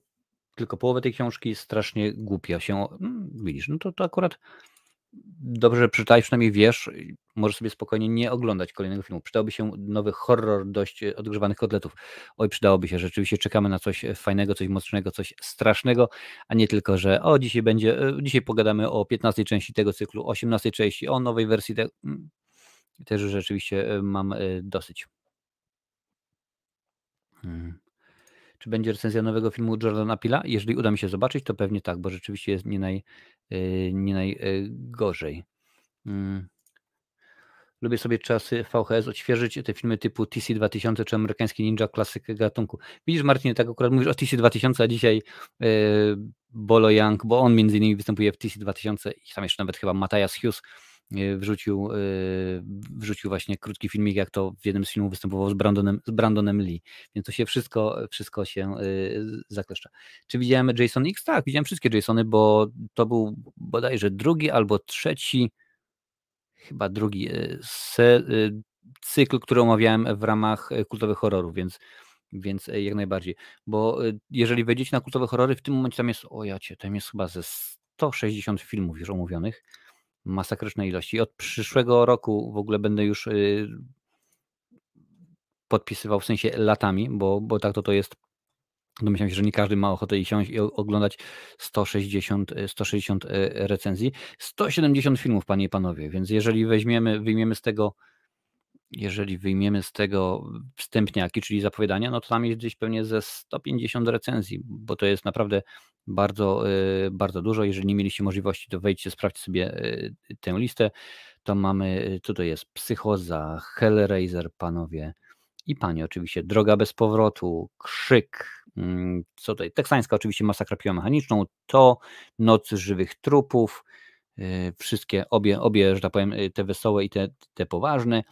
tylko połowy tej książki, strasznie głupia się. Mm, widzisz, no to, to akurat dobrze, że przeczytałeś, przynajmniej wiesz, możesz sobie spokojnie nie oglądać kolejnego filmu. Przydałby się nowy horror dość e, odgrzewanych kotletów. Oj, przydałoby się, rzeczywiście czekamy na coś fajnego, coś mocnego, coś strasznego, a nie tylko, że o, dzisiaj będzie, e, dzisiaj pogadamy o 15 części tego cyklu, 18 części, o nowej wersji. Te... Mm, też rzeczywiście e, mam dosyć. Hmm. Czy będzie recenzja nowego filmu Jordana Pila? Jeżeli uda mi się zobaczyć, to pewnie tak, bo rzeczywiście jest nie, naj, nie najgorzej. Mm. Lubię sobie czasy VHS odświeżyć te filmy typu TC2000 czy amerykański Ninja klasyk gatunku. Widzisz Marcinie, tak akurat mówisz o TC2000, a dzisiaj yy, Bolo Young, bo on między innymi występuje w TC2000 i tam jeszcze nawet chyba Matthias Hughes wrzucił, e, wrzucił właśnie krótki filmik, jak to w jednym z filmów występował z Brandonem, z Brandonem Lee. Więc to się wszystko, wszystko się e, zakleszcza. Czy widziałem Jason X? Tak, widziałem wszystkie Jasony, bo to był bodajże drugi albo trzeci, chyba drugi cykl, który omawiałem w ramach kultowych horrorów, więc więc jak najbardziej. Bo jeżeli wejdziecie na kultowe horrory, w tym momencie tam jest, o jacie, tam jest chyba ze 160 filmów już omówionych masakrycznej ilości. Od przyszłego roku w ogóle będę już y, podpisywał w sensie latami, bo, bo tak to to jest Domyślam się, że nie każdy ma ochotę i siąść i oglądać 160, 160 recenzji. 170 filmów, panie i panowie, więc jeżeli weźmiemy, wyjmiemy z tego jeżeli wyjmiemy z tego wstępniaki, czyli zapowiadania, no to tam jest gdzieś pewnie ze 150 recenzji, bo to jest naprawdę bardzo, y, bardzo dużo. Jeżeli nie mieliście możliwości, to wejdźcie, sprawdźcie sobie y, tę listę. To mamy, tutaj jest Psychoza, Hellraiser, panowie i panie oczywiście, Droga bez powrotu, Krzyk, mm, co tutaj, teksańska oczywiście Masakra piłomechaniczną, to Noc żywych trupów, y, wszystkie, obie, obie, że tak powiem, te wesołe i te, te poważne,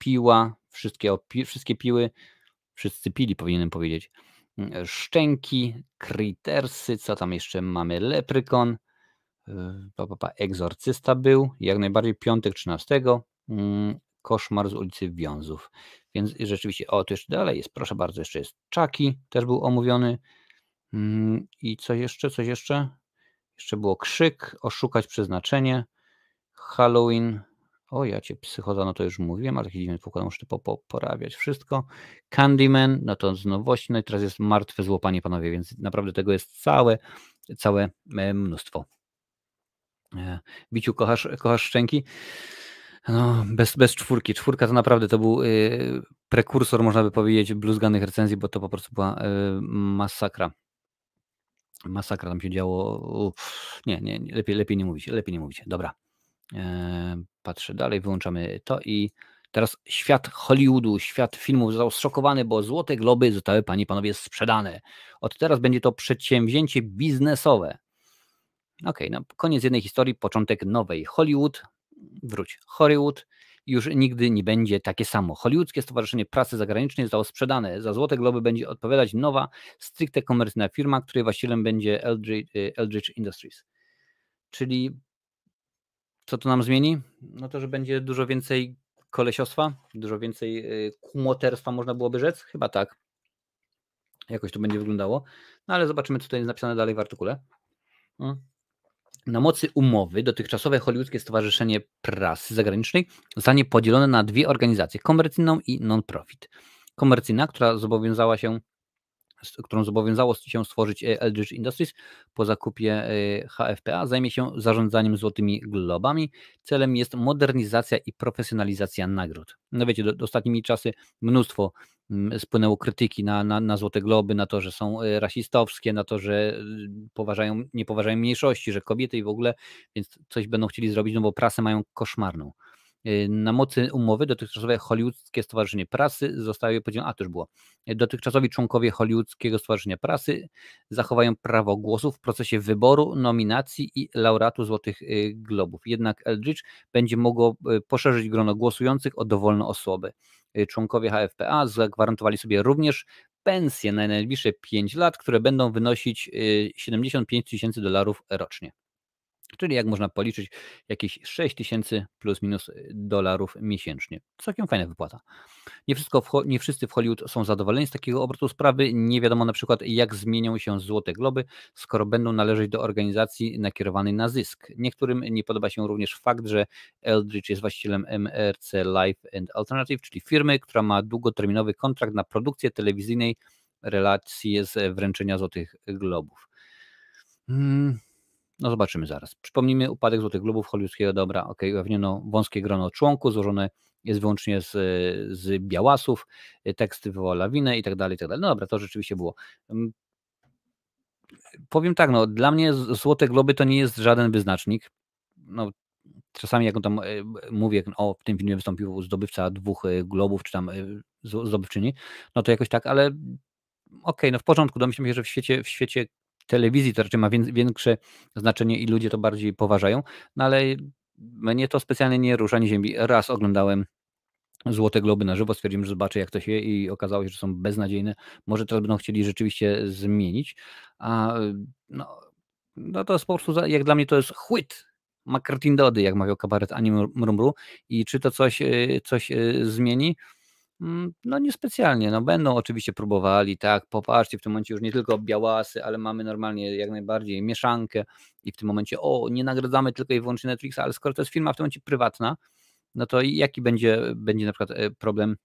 piła, wszystkie, wszystkie piły, wszyscy pili powinienem powiedzieć, mm, szczęki, kritersy, co tam jeszcze mamy, leprykon, papa, pa, egzorcysta był, jak najbardziej piątek 13, mm, koszmar z ulicy Wiązów. Więc rzeczywiście, o, to jeszcze dalej jest, proszę bardzo, jeszcze jest Czaki, też był omówiony. Mm, I co jeszcze, coś jeszcze? Jeszcze było Krzyk, Oszukać przeznaczenie, Halloween, o, ja cię psychoza, no to już mówiłem, ale taki dziwny pokład, muszę to poprawiać wszystko. Candyman, no to z nowości, no i teraz jest martwe złopanie, panowie, więc naprawdę tego jest całe, całe e, mnóstwo. Biciu, kochasz, kochasz szczęki? No, bez, bez czwórki. Czwórka to naprawdę to był y, prekursor, można by powiedzieć, bluzganych recenzji, bo to po prostu była masakra. Masakra tam się działo. Uf, nie, nie, lepiej, lepiej nie mówić, lepiej nie mówić. Dobra. E, patrzę dalej, wyłączamy to i teraz świat Hollywoodu, świat filmów został zszokowany, bo Złote Globy zostały, panie i panowie, sprzedane. Od teraz będzie to przedsięwzięcie biznesowe. Okej, okay, no koniec jednej historii, początek nowej. Hollywood, wróć, Hollywood już nigdy nie będzie takie samo. Hollywoodzkie Stowarzyszenie Pracy Zagranicznej zostało sprzedane. Za Złote Globy będzie odpowiadać nowa, stricte komercyjna firma, której właścicielem będzie Eldridge, y, Eldridge Industries. Czyli co to nam zmieni? No to, że będzie dużo więcej kolesiostwa, dużo więcej y, kumoterstwa, można byłoby rzec? Chyba tak. Jakoś to będzie wyglądało. No ale zobaczymy, co tutaj jest napisane dalej w artykule. Hmm. Na mocy umowy dotychczasowe Hollywoodzkie Stowarzyszenie Prasy Zagranicznej zostanie podzielone na dwie organizacje, komercyjną i non-profit. Komercyjna, która zobowiązała się którą zobowiązało się stworzyć e, Eldridge Industries po zakupie e, HFPA, zajmie się zarządzaniem złotymi globami. Celem jest modernizacja i profesjonalizacja nagród. No wiecie, do, do ostatnimi czasy mnóstwo mm, spłynęło krytyki na, na, na Złote Globy, na to, że są e, rasistowskie, na to, że poważają, nie poważają mniejszości, że kobiety i w ogóle, więc coś będą chcieli zrobić, no bo prasę mają koszmarną. Y, na mocy umowy dotychczasowe Hollywoodzkie Stowarzyszenie Prasy zostały podzielone, a to już było, dotychczasowi członkowie Hollywoodzkiego Stowarzyszenia Prasy zachowają prawo głosu w procesie wyboru, nominacji i laureatu Złotych y, Globów. Jednak Eldridge będzie mogło y, poszerzyć grono głosujących o dowolne osoby. Członkowie HFPA zagwarantowali sobie również pensje na najbliższe 5 lat, które będą wynosić 75 tysięcy dolarów rocznie. Czyli jak można policzyć, jakieś 6 tysięcy plus minus y, dolarów miesięcznie. Całkiem fajna wypłata. Nie, wszystko nie wszyscy w Hollywood są zadowoleni z takiego obrotu sprawy. Nie wiadomo na przykład, jak zmienią się Złote Globy, skoro będą należeć do organizacji nakierowanej na zysk. Niektórym nie podoba się również fakt, że Eldridge jest właścicielem MRC Life and Alternative, czyli firmy, która ma długoterminowy kontrakt na produkcję telewizyjnej relacji z wręczenia Złotych Globów. Hmm. No zobaczymy zaraz. Przypomnijmy, upadek Złotych Globów hollywoodzkiego dobra, ok, ujawniono wąskie grono członków, złożone jest wyłącznie z, z białasów, tekst wywołał lawinę i tak dalej, i tak dalej. No dobra, to rzeczywiście było. Mm, powiem tak, no dla mnie Złote Globy to nie jest żaden wyznacznik. No, czasami jak on tam e, mówię, o w tym filmie wystąpił zdobywca dwóch e, globów, czy tam zdobywczyni, no to jakoś tak, ale okej, okay, no w porządku, domyślam się, że w świecie, w świecie telewizji to raczej ma większe znaczenie i ludzie to bardziej poważają, no ale mnie to specjalnie nie rusza, nie ziemi. Raz oglądałem Złote Globy na żywo, stwierdziłem, że zobaczę jak to się i okazało się, że są beznadziejne. Może teraz będą chcieli rzeczywiście zmienić, a no, no to jest po prostu, jak dla mnie to jest chłyt, McCartin Dody, jak mawiał kabaret Ani Mrumru i czy to coś, y, coś y, zmieni? Mm, no niespecjalnie, no będą oczywiście próbowali, tak, popatrzcie, w tym momencie już nie tylko białasy, ale mamy normalnie jak najbardziej mieszankę i w tym momencie, o, nie nagradzamy tylko i wyłącznie Netflixa, ale skoro to jest firma w tym momencie prywatna, no to jaki będzie, będzie na przykład e, problem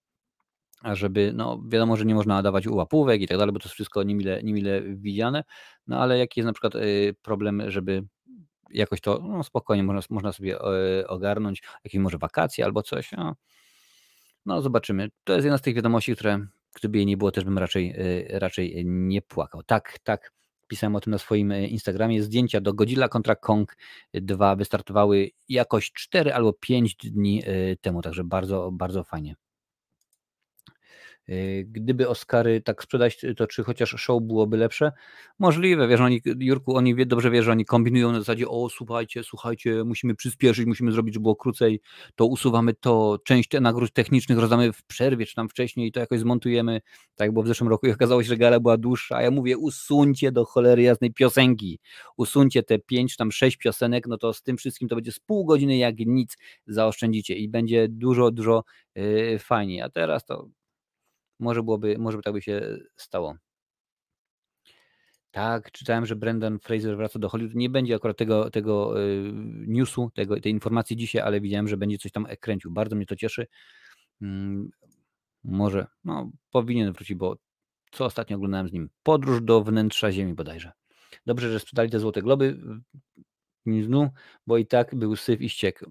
żeby, no wiadomo, że nie można dawać łapówek i tak dalej, bo to jest wszystko niemile, niemile widziane, no ale jaki jest na przykład y, problem, żeby jakoś to no, spokojnie można, można sobie y, ogarnąć, jakieś może wakacje albo coś, no, no zobaczymy. To jest jedna z tych wiadomości, które gdyby jej nie było, też bym raczej, y, raczej nie płakał. Tak, tak, pisałem o tym na swoim Instagramie, zdjęcia do Godzilla kontra Kong 2 wystartowały jakoś 4 albo 5 dni temu, także bardzo, bardzo fajnie. Y, gdyby Oscary tak sprzedać, to czy chociaż show byłoby lepsze? Możliwe, wiesz, oni, Jurku, oni wie, dobrze wie, że oni kombinują na zasadzie, o słuchajcie, słuchajcie, musimy przyspieszyć, musimy zrobić, żeby było krócej, to usuwamy to, część nagród technicznych rozdamy w przerwie, czy tam wcześniej i to jakoś zmontujemy, tak bo w zeszłym roku okazało się, że gala była dłuższa, a ja mówię, usuńcie do cholery jasnej piosenki, usuńcie te pięć, tam sześć piosenek, no to z tym wszystkim to będzie z pół godziny jak nic zaoszczędzicie i będzie dużo, dużo yy, fajniej, a teraz to może byłoby, może tak by się stało. Tak, czytałem, że Brendan Fraser wraca do Hollywood. Nie będzie akurat tego, tego y, newsu, tego, tej informacji dzisiaj, ale widziałem, że będzie coś tam kręcił. Bardzo mnie to cieszy. Mm, może, no, powinien wrócić, bo co ostatnio oglądałem z nim? Podróż do wnętrza Ziemi bodajże. Dobrze, że sprzedali te Złote Globy znów, bo i tak był syf i ściek.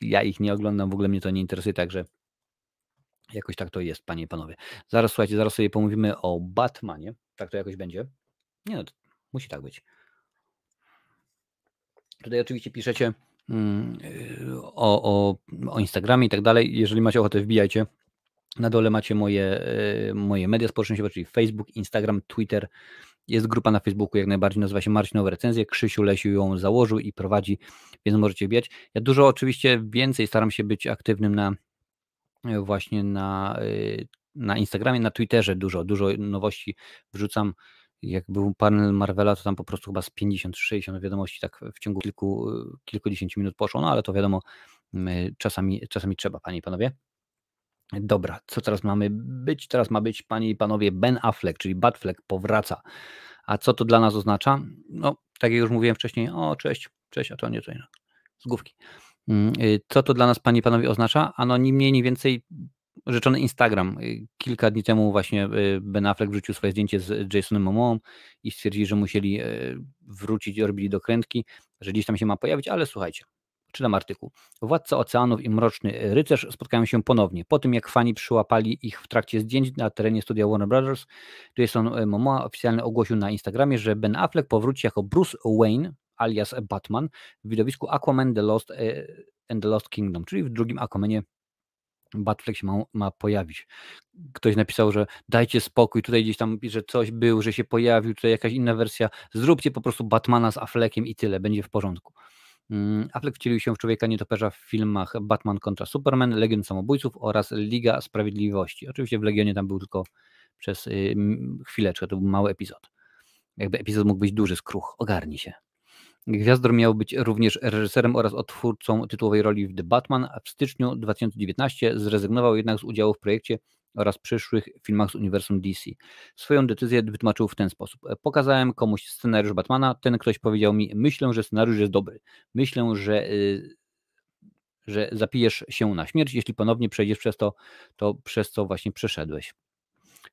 Ja ich nie oglądam, w ogóle mnie to nie interesuje, także Jakoś tak to jest, panie i panowie. Zaraz słuchajcie, zaraz sobie pomówimy o Batmanie. Tak to jakoś będzie. Nie no, musi tak być. Tutaj oczywiście piszecie mm, o, o, o Instagramie i tak dalej. Jeżeli macie ochotę, wbijajcie. Na dole macie moje, y, moje media społecznościowe, czyli Facebook, Instagram, Twitter. Jest grupa na Facebooku, jak najbardziej nazywa się Marcinowe Recenzje. Krzysiu Lesiu ją założył i prowadzi, więc możecie wbijać. Ja dużo oczywiście więcej staram się być aktywnym na właśnie na, y, na Instagramie, na Twitterze dużo, dużo nowości wrzucam. Jak był panel Marvela, to tam po prostu chyba z 50-60 wiadomości tak w ciągu kilku, kilkudziesięciu minut poszło, no ale to wiadomo, czasami, czasami trzeba, panie i panowie. Dobra, co teraz mamy być? Teraz ma być, panie i panowie, Ben Affleck, czyli Batfleck powraca. A co to dla nas oznacza? No, tak jak już mówiłem wcześniej, o cześć, cześć, a to nie, to z główki. Mm, y, co to dla nas, panie i panowie, oznacza? Ano ni mniej, ni więcej rzeczony Instagram. Y, kilka dni temu właśnie y, Ben Affleck wrzucił swoje zdjęcie z Jasonem Momoą i stwierdzili, że musieli wrócić, robili dokrętki, że gdzieś tam się ma pojawić, ale słuchajcie, czytam artykuł. Władca Oceanów i Mroczny Rycerz spotkają się ponownie. Po tym, jak fani przyłapali ich w trakcie zdjęć na terenie studia Warner Brothers, Jason Momoa oficjalnie ogłosił na Instagramie, że Ben Affleck powróci jako Bruce Wayne alias Batman w widowisku Aquaman The Lost e, and the Lost Kingdom, czyli w drugim Aquamanie Batfleck się ma, ma, pojawić. Ktoś napisał, że dajcie spokój, tutaj gdzieś tam, że coś był, że się pojawił, tutaj jakaś inna wersja. Zróbcie po prostu Batmana z Affleckiem i tyle, będzie w porządku. Mm, Affleck wcielił się w człowieka nietoperza w filmach Batman kontra Superman, Legion Samobójców oraz Liga Sprawiedliwości. Oczywiście w Legionie tam był tylko przez y, chwileczkę, to był mały epizod. Jakby epizod mógł być duży, skruch, ogarnij się. Gwiazdor miał być również reżyserem oraz odtwórcą tytułowej roli w The Batman, a w styczniu 2019 zrezygnował jednak z udziału w projekcie oraz przyszłych filmach z uniwersum DC. Swoją decyzję wytłumaczył w ten sposób. Pokazałem komuś scenariusz Batmana, ten ktoś powiedział mi, myślę, że scenariusz jest dobry. Myślę, że, yy, że zapijesz się na śmierć, jeśli ponownie przejdziesz przez to, to przez co właśnie przeszedłeś.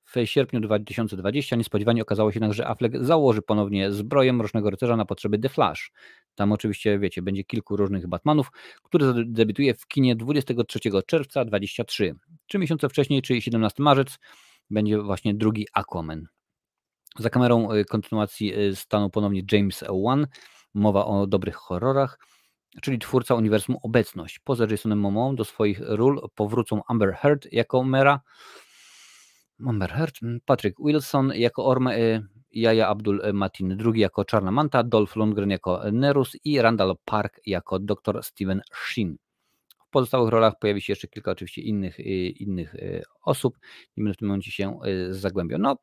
W sierpniu 2020 niespodziewanie okazało się jednak, że Affleck założy ponownie zbroję Mrocznego Rycerza na potrzeby The Flash. Tam oczywiście, wiecie, będzie kilku różnych Batmanów, który debiutuje w kinie 23 czerwca 2023. Trzy miesiące wcześniej, czyli 17 marzec, będzie właśnie drugi Aquaman. Za kamerą y, kontynuacji y, stanął ponownie James Wan. Mowa o dobrych horrorach, czyli twórca uniwersum Obecność. Poza Jasonem Momą do swoich ról powrócą Amber Heard jako Mera, Amber Heard, mm, Patrick Wilson jako Orme, y, Jaja Abdul Matin II jako Czarna Manta, Dolph Lundgren jako Nerus i Randall Park jako dr Steven Sheen. W pozostałych rolach pojawi się jeszcze kilka oczywiście innych, y, innych y, osób. Nie będę w tym momencie się zagłębiał. No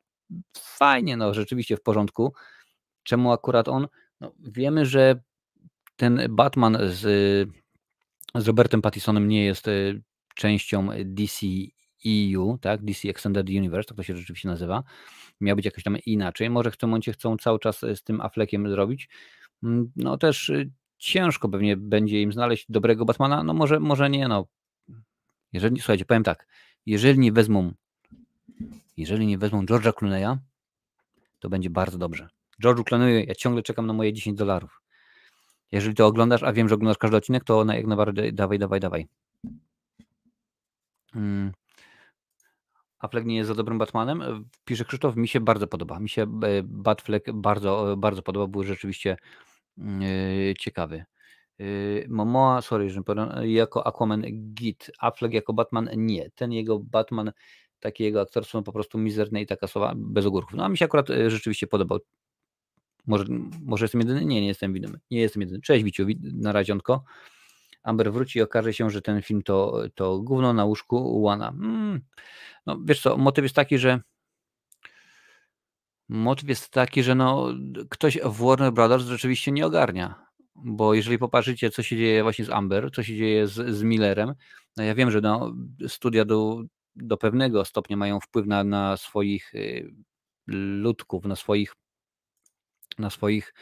fajnie, no rzeczywiście w porządku. Czemu akurat on? No, wiemy, że ten Batman z, z Robertem Pattisonem nie jest częścią DC EU, tak, DC Extended Universe, tak to się rzeczywiście nazywa, miał być jakoś tam inaczej. Może w tym momencie chcą cały czas e, z tym Affleckiem zrobić. Mm, no też y, ciężko pewnie będzie im znaleźć dobrego Batmana, no może, może nie, no. Jeżeli, słuchajcie, powiem tak, jeżeli nie wezmą Jeżeli nie wezmą George'a Clooney'a, to będzie bardzo dobrze. George'u Clooney, ja ciągle czekam na moje 10 dolarów. Jeżeli to oglądasz, a wiem, że oglądasz każdy odcinek, to na jak najbardziej dawaj, dawaj, dawaj. Hmm. Affleck nie jest za dobrym Batmanem. Pisze Krzysztof, mi się bardzo podoba. Mi się e, Batfleck bardzo, bardzo podoba, był rzeczywiście yy, ciekawy. Momoa, sorry, że jako Aquaman git, Affleck jako Batman nie. Ten jego Batman, takie jego aktorstwo po prostu mizerne i taka słowa bez ogórków. No a mi się akurat rzeczywiście podobał. Może, może jestem jedyny? Nie, nie jestem widomy. Nie jestem jedyny. Cześć Wiciu, na razionko. Amber wróci i okaże się, że ten film to, to gówno na łóżku Łana. Hmm. No wiesz co, motyw jest taki, że motyw jest taki, że no, ktoś w Warner Brothers rzeczywiście nie ogarnia. Bo jeżeli popatrzycie, co się dzieje właśnie z Amber, co się dzieje z, z Millerem, no ja wiem, że no, studia do, do pewnego stopnia mają wpływ na, na swoich y, ludków, na swoich na swoich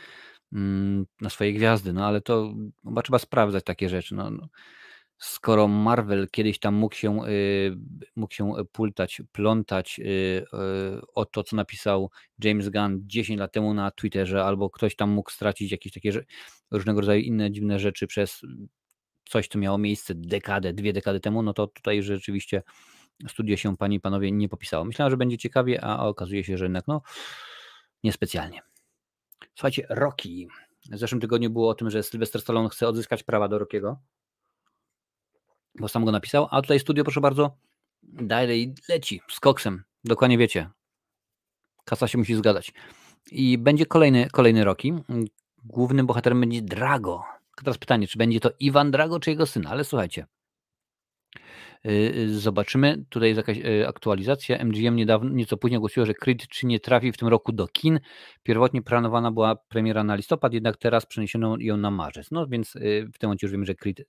na swoje gwiazdy, no ale to chyba trzeba sprawdzać takie rzeczy. No, no. Skoro Marvel kiedyś tam mógł się, y, mógł się pultać, plątać y, y, o to, co napisał James Gunn 10 lat temu na Twitterze, albo ktoś tam mógł stracić jakieś takie różnego rodzaju inne dziwne rzeczy przez coś, co miało miejsce dekadę, dwie dekady temu, no to tutaj rzeczywiście studio się, panie i panowie, nie popisało. Myślałem, że będzie ciekawie, a okazuje się, że jednak no niespecjalnie. Słuchajcie, Rocky. W zeszłym tygodniu było o tym, że Sylvester Stallone chce odzyskać prawa do Rockiego, bo sam go napisał, a tutaj studio, proszę bardzo, dalej leci z koksem. Dokładnie wiecie. Kasa się musi zgadać. I będzie kolejny, kolejny Rocky. Głównym bohaterem będzie Drago. Teraz pytanie, czy będzie to Iwan Drago, czy jego syn? Ale słuchajcie, zobaczymy. Tutaj jest jakaś y, aktualizacja. MGM niedawno, nieco później ogłosiło, że Creed 3 nie trafi w tym roku do kin. Pierwotnie planowana była premiera na listopad, jednak teraz przeniesiono ją na marzec. No więc w tym momencie już wiemy, że Creed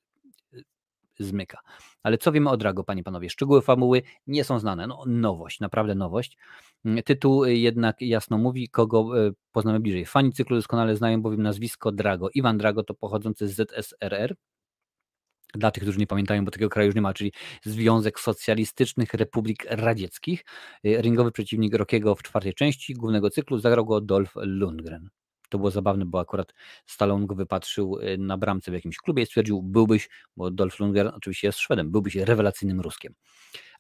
zmyka. Ale co wiemy o Drago, panie panowie? Szczegóły fabuły nie są znane. No, nowość, naprawdę nowość. Mm, tytuł jednak jasno mówi, kogo poznamy bliżej. Fani cyklu doskonale znają bowiem nazwisko Drago. Iwan Drago to pochodzący z ZSRR, dla tych, którzy nie pamiętają, bo takiego kraju już nie ma, czyli Związek Socjalistycznych Republik Radzieckich. Y, ringowy przeciwnik Rockiego w czwartej części głównego cyklu zagrał go Dolph Lundgren. To było zabawne, bo akurat Stallone go wypatrzył y, na bramce w jakimś klubie i stwierdził, byłbyś, bo Dolph Lundgren oczywiście jest Szwedem, byłbyś rewelacyjnym Ruskiem.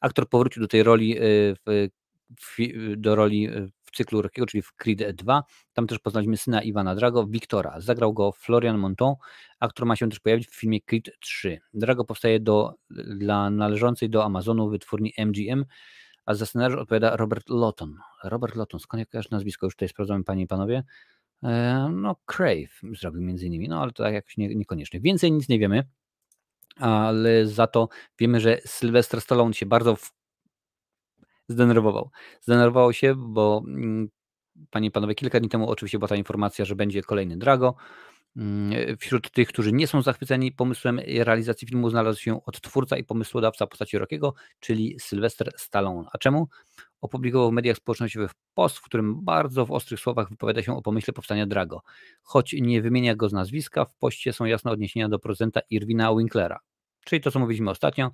Aktor powrócił do tej roli y, w, do roli cyklu Rockiego, czyli w Creed 2. Tam też poznaliśmy syna Iwana Drago, Wiktora. Zagrał go Florian Monton, aktor ma się też pojawić w filmie Creed 3. Drago powstaje do, dla należącej do Amazonu wytwórni MGM, a za scenariusz odpowiada Robert Lawton. Robert Lawton, skąd jakieś nazwisko? Już tutaj sprawdzamy, panie i panowie. E, no, Crave zrobił między innymi, no ale to tak jakoś nie, niekoniecznie. Więcej nic nie wiemy, ale za to wiemy, że Sylvester Stallone się bardzo zdenerwował. Zdenerwował się, bo mm, panie i panowie, kilka dni temu oczywiście była ta informacja, że będzie kolejny Drago. Mm, wśród tych, którzy nie są zachwyceni pomysłem realizacji filmu, znalazł się odtwórca i pomysłodawca postaci Rockiego, czyli Sylvester Stallone. A czemu? Opublikował w mediach społecznościowych post, w którym bardzo w ostrych słowach wypowiada się o pomyśle powstania Drago. Choć nie wymienia go z nazwiska, w poście są jasne odniesienia do prezydenta Irwina Winklera. Czyli to, co mówiliśmy ostatnio,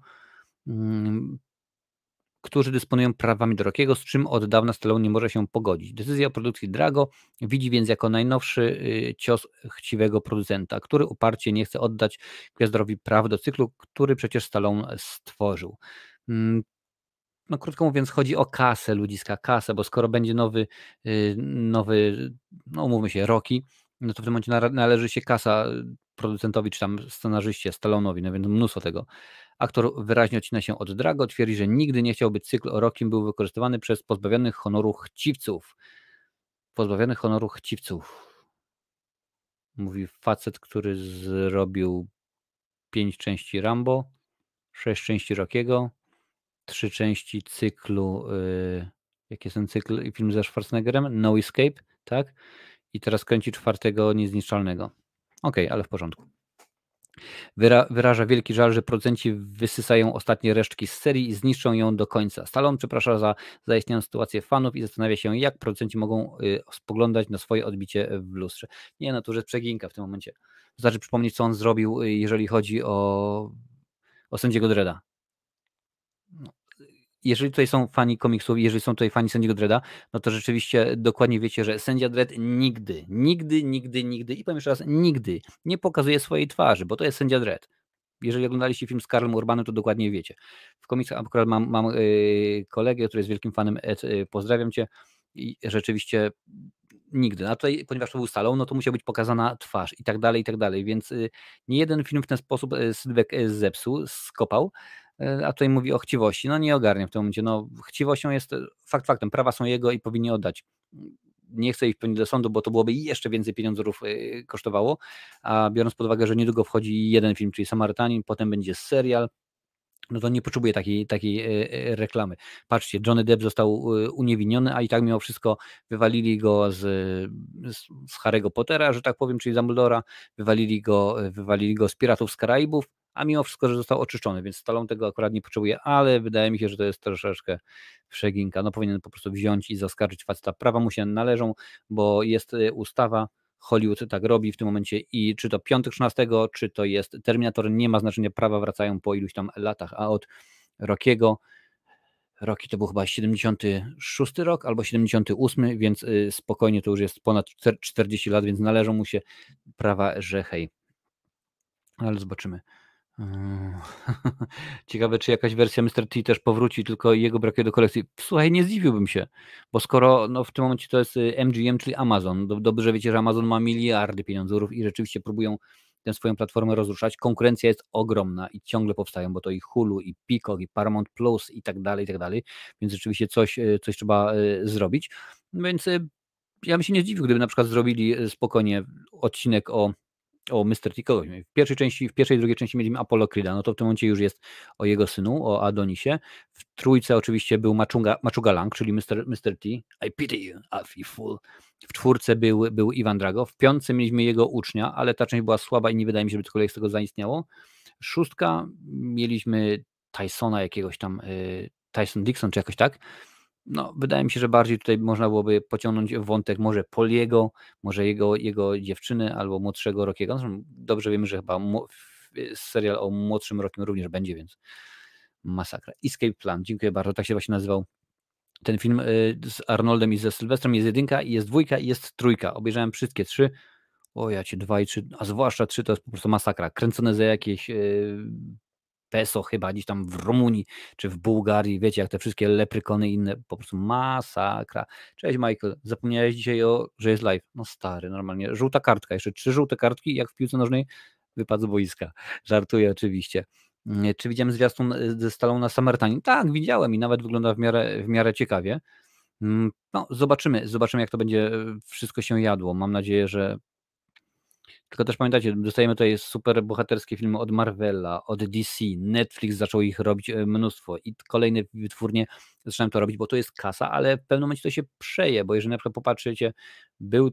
mm, którzy dysponują prawami do Rockiego, z czym od dawna Stallone nie może się pogodzić. Decyzja o produkcji Drago widzi więc jako najnowszy y, cios chciwego producenta, który uparcie nie chce oddać Gwiazdorowi praw do cyklu, który przecież Stallone stworzył. Mm, no krótko mówiąc, chodzi o kasę ludziska, kasę, bo skoro będzie nowy, y, nowy, no umówmy się, Rocky, no to w tym momencie należy się kasa producentowi czy tam scenarzyście, Stallone'owi, no więc mnóstwo tego. Aktor wyraźnie odcina się od Drago, twierdzi, że nigdy nie chciał, by cykl o Rokim był wykorzystywany przez pozbawionych honoru chciwców. Pozbawionych honoru chciwców. Mówi facet, który zrobił pięć części Rambo, sześć części Rockiego, trzy części cyklu, yy, jaki jest ten cykl, film ze Schwarzeneggerem? No Escape, tak? I teraz kręci czwartego Niezniszczalnego. Okej, okay, ale w porządku. Wyra wyraża wielki żal, że producenci wysysają ostatnie resztki z serii i zniszczą ją do końca. Stallone przeprasza za zaistniałą sytuację fanów i zastanawia się, jak producenci mogą y, spoglądać na swoje odbicie w lustrze. Nie, no to już jest przeginka w tym momencie. Wystarczy przypomnieć, co on zrobił, y, jeżeli chodzi o, o sędziego Dreda. Jeżeli tutaj są fani komiksów, jeżeli są tutaj fani Sędziego Dreda, no to rzeczywiście dokładnie wiecie, że Sędzia Dredd nigdy, nigdy, nigdy, nigdy i powiem jeszcze raz, nigdy nie pokazuje swojej twarzy, bo to jest Sędzia Dredd. Jeżeli oglądaliście film z Karlem Urbanem, to dokładnie wiecie. W komiksach akurat mam, mam yy, kolegę, który jest wielkim fanem Ed, yy, pozdrawiam Cię i rzeczywiście nigdy. A tutaj, ponieważ to był salon, no to musiała być pokazana twarz i tak dalej, i tak dalej, więc yy, nie jeden film w ten sposób yy, Sylwek yy, zepsuł, skopał, a tutaj mówi o chciwości. No nie ogarniam w tym momencie. No, chciwością jest fakt faktem, prawa są jego i powinni oddać nie chcę iść do sądu, bo to byłoby jeszcze więcej pieniądzów y, kosztowało, a biorąc pod uwagę, że niedługo wchodzi jeden film, czyli Samarytanin, potem będzie serial, no to nie potrzebuje takiej, takiej reklamy. Patrzcie, Johnny Depp został uniewinniony, a i tak mimo wszystko wywalili go z, z Harry'ego Pottera, że tak powiem, czyli Dumbledora, wywalili go, wywalili go z Piratów z Karaibów, a mimo wszystko, że został oczyszczony, więc Stallone tego akurat nie potrzebuje, ale wydaje mi się, że to jest troszeczkę przeginka. No powinien po prostu wziąć i zaskarżyć faceta. Prawa mu się należą, bo jest y, ustawa, Hollywood tak robi w tym momencie i czy to piątek 13, czy to jest Terminator, nie ma znaczenia, prawa wracają po iluś tam latach, a od Rockiego Roki to był chyba 76 rok albo 78, więc y, spokojnie to już jest ponad 40 lat, więc należą mu się prawa, że hej. Ale zobaczymy. Yy. Ciekawe, czy jakaś wersja Mr. T też powróci, tylko jego brakuje do kolekcji. Słuchaj, nie zdziwiłbym się, bo skoro no, w tym momencie to jest MGM, y, czyli Amazon, dobrze wiecie, że Amazon ma miliardy pieniądzów i rzeczywiście próbują tę swoją platformę rozruszać. Konkurencja jest ogromna i ciągle powstają, bo to i Hulu, i Peacock, i Paramount Plus i tak dalej, i tak dalej, więc rzeczywiście coś, y, coś trzeba y, zrobić. Więc ja bym się nie zdziwił, gdyby na przykład zrobili spokojnie odcinek o o Mr. T W pierwszej części, w pierwszej i drugiej części mieliśmy Apollo Creed'a, no to w tym momencie już jest o jego synu, o Adonisie. W trójce oczywiście był Maczuga, Maczuga Lang, czyli Mr. Mr. T. I pity you, Alfie Fool. W czwórce był, był Iwan Drago. W piątce mieliśmy jego ucznia, ale ta część była słaba i nie wydaje mi się, żeby cokolwiek z tego zaistniało. Szóstka mieliśmy Tysona jakiegoś tam, y, Tyson Dixon czy jakoś tak no, wydaje mi się, że bardziej tutaj można byłoby pociągnąć wątek może Poliego, może jego, jego dziewczyny albo młodszego Rokiego. Dobrze wiemy, że chyba serial o młodszym Rokiem również będzie, więc masakra. Escape Plan, dziękuję bardzo, tak się właśnie nazywał ten film y, z Arnoldem i ze Sylwestrem. Jest jedynka, jest dwójka i jest trójka. Obejrzałem wszystkie trzy. O ja cię, dwa i trzy, a zwłaszcza trzy to jest po prostu masakra. Kręcone za jakieś yy, peso chyba gdzieś tam w Rumunii czy w Bułgarii, wiecie, jak te wszystkie leprykony i inne, po prostu masakra. Cześć Michael, zapomniałeś dzisiaj, o, że jest live. No stary, normalnie. Żółta kartka, jeszcze trzy żółte kartki, jak w piłce nożnej, wypad z boiska. Żartuję oczywiście. Mm, czy widziałem zwiastun y, ze Stalą na Samartanin? Tak, widziałem i nawet wygląda w miarę, w miarę ciekawie. Mm, no, zobaczymy, zobaczymy, jak to będzie y, wszystko się jadło. Mam nadzieję, że tylko też pamiętajcie, dostajemy tutaj super bohaterskie filmy od Marvela, od DC, Netflix zaczął ich robić e, mnóstwo i kolejne wytwórnie zaczynają to robić, bo to jest kasa, ale w pewnym momencie to się przeje, bo jeżeli na przykład popatrzycie, był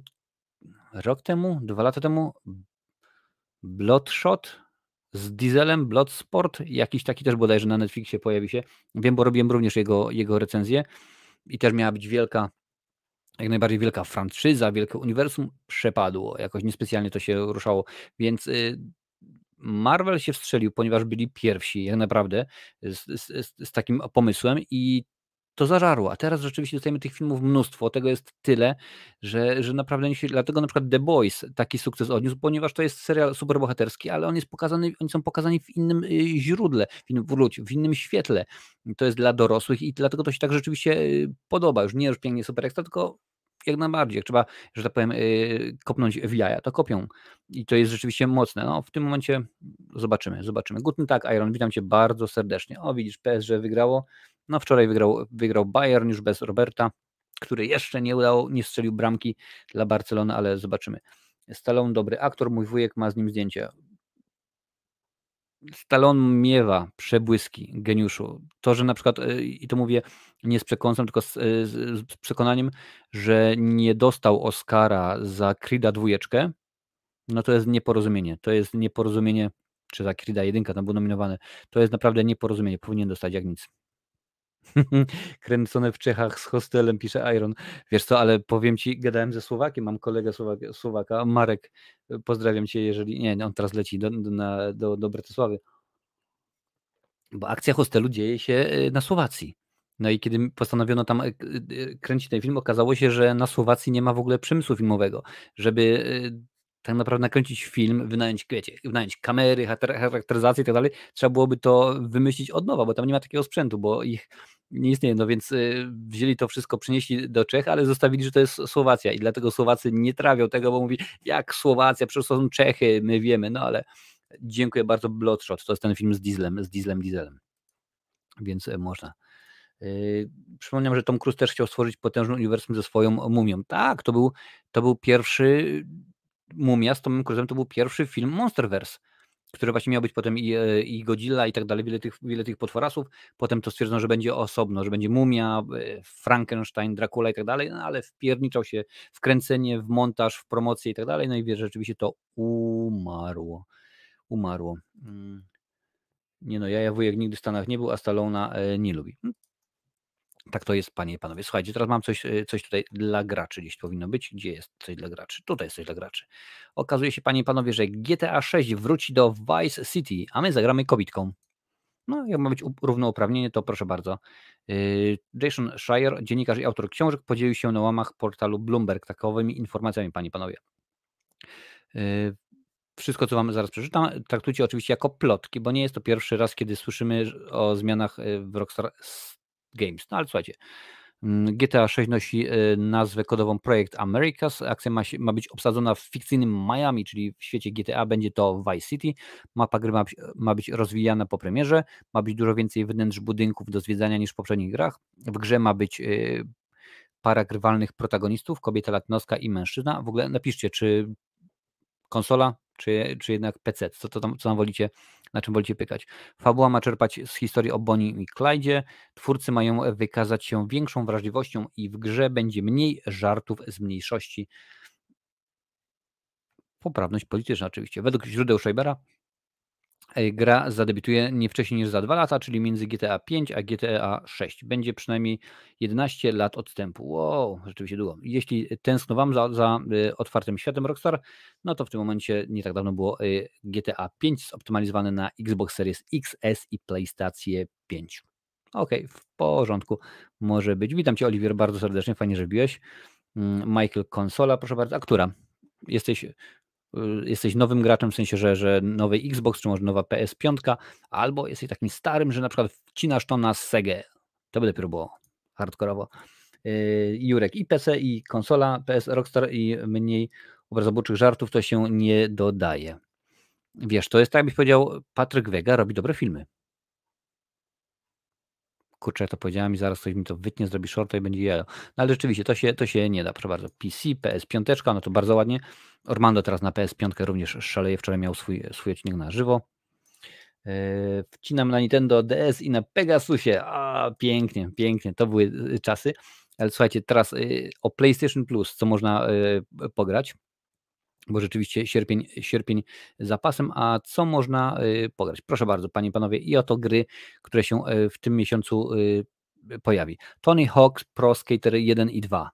rok temu, dwa lata temu Bloodshot z Dieselem, Bloodsport, jakiś taki też bodajże na Netflixie pojawi się. Wiem, bo robiłem również jego, jego recenzję i też miała być wielka jak najbardziej wielka franczyza, wielkie uniwersum przepadło. Jakoś niespecjalnie to się ruszało. Więc y, Marvel się wstrzelił, ponieważ byli pierwsi, jak naprawdę, z, z, z takim pomysłem i to zażarło. A teraz rzeczywiście dostajemy tych filmów mnóstwo. Tego jest tyle, że, że naprawdę nie się. Dlatego na przykład The Boys taki sukces odniósł, ponieważ to jest serial superbohaterski, ale on jest pokazany, oni są pokazani w innym y, źródle, w innym, w innym świetle. To jest dla dorosłych i dlatego to się tak rzeczywiście y, podoba. Już nie już pięknie super ekstra, tylko jak najbardziej. Jak trzeba, że tak powiem, yy, kopnąć w jaja, to kopią. I to jest rzeczywiście mocne. No, w tym momencie zobaczymy, zobaczymy. Guten tak, Iron, witam Cię bardzo serdecznie. O, widzisz, PSG wygrało. No, wczoraj wygrał, wygrał Bayern już bez Roberta, który jeszcze nie udało, nie strzelił bramki dla Barcelony, ale zobaczymy. Stallone, dobry aktor, mój wujek ma z nim zdjęcie. Stallone miewa przebłyski geniuszu. To, że na przykład, e, i to mówię nie z przekąsem, tylko z, e, z, z przekonaniem, że nie dostał Oscara za Creed'a dwójeczkę, no to jest nieporozumienie. To jest nieporozumienie, czy za Creed'a jedynka tam był nominowany. To jest naprawdę nieporozumienie. Powinien dostać jak nic. Kręcone w Czechach z hostelem, pisze Iron. Wiesz co, ale powiem ci, gadałem ze Słowakiem, mam kolegę Słowaka, Słowaka Marek, pozdrawiam cię, jeżeli, nie, on teraz leci do, do, do, do Bratysławy, bo akcja hostelu dzieje się y, na Słowacji. No i kiedy postanowiono tam kręcić ten film, okazało się, że na Słowacji nie ma w ogóle przemysłu filmowego. Żeby tak naprawdę nakręcić film, wynająć, wiecie, wynająć kamery, charakteryzację i tak dalej, trzeba byłoby to wymyślić od nowa, bo tam nie ma takiego sprzętu, bo ich nie istnieje, no więc wzięli to wszystko, przynieśli do Czech, ale zostawili, że to jest Słowacja i dlatego Słowacy nie trawią tego, bo mówi, jak Słowacja, przecież są Czechy, my wiemy, no ale dziękuję bardzo Bloodshot, to jest ten film z Dieslem, z Dieslem Dieselem, więc e, można. Yy, przypomniałem, że Tom Cruise też chciał stworzyć potężny uniwersum ze swoją mumią. Tak, to był, to był pierwszy Mumia z Tomem Cruise'em, to był pierwszy film Monsterverse, który właśnie miał być potem i, e, i Godzilla i tak dalej, wiele tych, wiele tych potworasów. Potem to stwierdzono, że będzie osobno, że będzie Mumia, e, Frankenstein, Dracula i tak dalej, no ale wpierniczał się w kręcenie, w montaż, w promocję i tak dalej, no i wie, rzeczywiście to umarło. Umarło. Mm. Nie no, ja wujek nigdy w Stanach nie był, a Stallona e, nie lubi. Tak to jest, panie i panowie. Słuchajcie, teraz mam coś, e, coś tutaj dla graczy gdzieś powinno być. Gdzie jest coś dla graczy? Tutaj jest coś dla graczy. Okazuje się, panie i panowie, że GTA 6 wróci do Vice City, a my zagramy kobitką. No, jak ma być równouprawnienie, to proszę bardzo. E, Jason Schreier, dziennikarz i autor książek, podzielił się na łamach portalu Bloomberg takowymi informacjami, panie i panowie. Wszystko, co Wam zaraz przeczytam, traktujcie oczywiście jako plotki, bo nie jest to pierwszy raz, kiedy słyszymy o zmianach e, w Rockstar Games. No ale słuchajcie, mm, GTA 6 nosi e, nazwę kodową Projekt Americas. Akcja ma, ma, być obsadzona w fikcyjnym Miami, czyli w świecie GTA będzie to Vice City. Mapa gry ma, ma, być rozwijana po premierze. Ma być dużo więcej wnętrz budynków do zwiedzania niż w poprzednich grach. W grze ma być y, para grywalnych protagonistów, kobieta latynoska i mężczyzna. W ogóle napiszcie, czy konsola, czy, czy jednak PC? Co, to tam, co tam wolicie, na czym wolicie pykać? Fabuła ma czerpać z historii o Bonnie i Clydzie. Twórcy mają wykazać się większą wrażliwością i w grze będzie mniej żartów z mniejszości. Poprawność polityczna oczywiście. Według źródeł Scheibera E, gra zadebiutuje nie wcześniej niż za dwa lata, czyli między GTA 5 a GTA 6. Będzie przynajmniej 11 lat odstępu. Wow, rzeczywiście długo. Jeśli tęskno Wam za, za y, otwartym światem Rockstar, no to w tym momencie nie tak dawno było y, GTA 5 zoptymalizowane na Xbox Series XS i PlayStation 5. Okej, okay, w porządku, może być. Witam Cię, Oliwier, bardzo serdecznie, fajnie, że biłeś. Mm, Michael Konsola, proszę bardzo. A która? Jesteś jesteś nowym graczem, w sensie, że, że nowy Xbox, czy może nowa PS5, albo jesteś takim starym, że na przykład wcinasz to na Sega. To by dopiero było hardkorowo. Y, Jurek i PC, i konsola PS Rockstar, i mniej obrazobuczych żartów to się nie dodaje. Wiesz, to jest tak, jakbyś powiedział, Patryk Wega robi dobre filmy kurczę, to powiedziałem i zaraz ktoś mi to wytnie, zrobi shorta i będzie jajo. No ale rzeczywiście, to się, to się nie da, proszę bardzo. PC, PS5, no to bardzo ładnie. Ormando teraz na PS5 również szaleje, wczoraj miał swój, swój odcinek na żywo. Yy, wcinam na Nintendo DS i na Pegasusie. A, pięknie, pięknie, to były y, czasy. Ale słuchajcie, teraz y, o PlayStation Plus, co można y, pograć bo rzeczywiście sierpień, sierpień zapasem. A co można y, pograć? Proszę bardzo, panie i panowie, i oto gry, które się y, w tym miesiącu y, pojawi. Tony Hawk Pro Skater 1 i 2,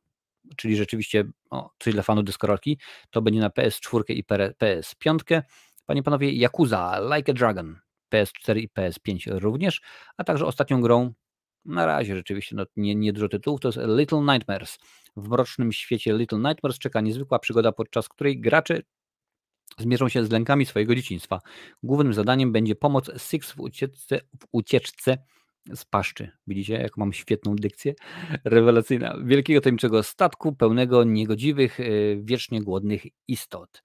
czyli rzeczywiście o, coś dla fanów deskorolki, to będzie na PS4 i PS5. Panie i panowie, Yakuza Like a Dragon, PS4 i PS5 również, a także ostatnią grą na razie rzeczywiście no, nie, nie dużo tytułów, to jest Little Nightmares. W mrocznym świecie Little Nightmares czeka niezwykła przygoda, podczas której gracze zmierzą się z lękami swojego dzieciństwa. Głównym zadaniem będzie pomoc Six w ucieczce, w ucieczce z paszczy. Widzicie, jak mam świetną dykcję? Rewelacyjna. Wielkiego tajemniczego statku pełnego niegodziwych, y, wiecznie głodnych istot.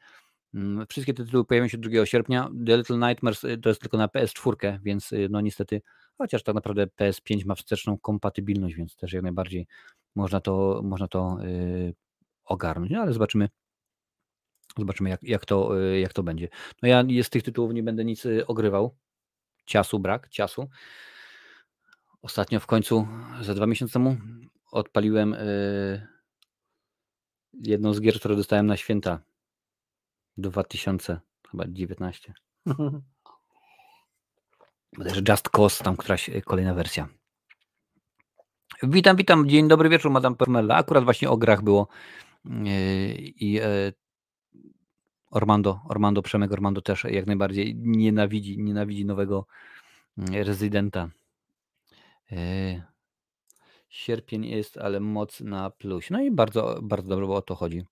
Mm, wszystkie te tytuły pojawią się 2 sierpnia. The Little Nightmares y, to jest tylko na PS4, więc y, no niestety chociaż tak naprawdę PS5 ma wsteczną kompatybilność, więc też jak najbardziej można to, można to yy, ogarnąć, no, ale zobaczymy, zobaczymy jak, jak, to, yy, jak to będzie. No ja z tych tytułów nie będę nic ogrywał, ciasu brak, ciasu. Ostatnio w końcu, za dwa miesiące temu odpaliłem yy, jedną z gier, które dostałem na święta 2000, chyba 19. Bodajże Just Cause, tam któraś e, kolejna wersja. Witam, witam. Dzień dobry wieczór, Madame Permella. Akurat właśnie o grach było e, i e, Ormando, Ormando, Przemek Ormando też jak najbardziej nienawidzi, nienawidzi nowego mm, rezydenta. Sierpień jest, ale moc na plus. No i bardzo, bardzo dobrze, bo o to chodzi.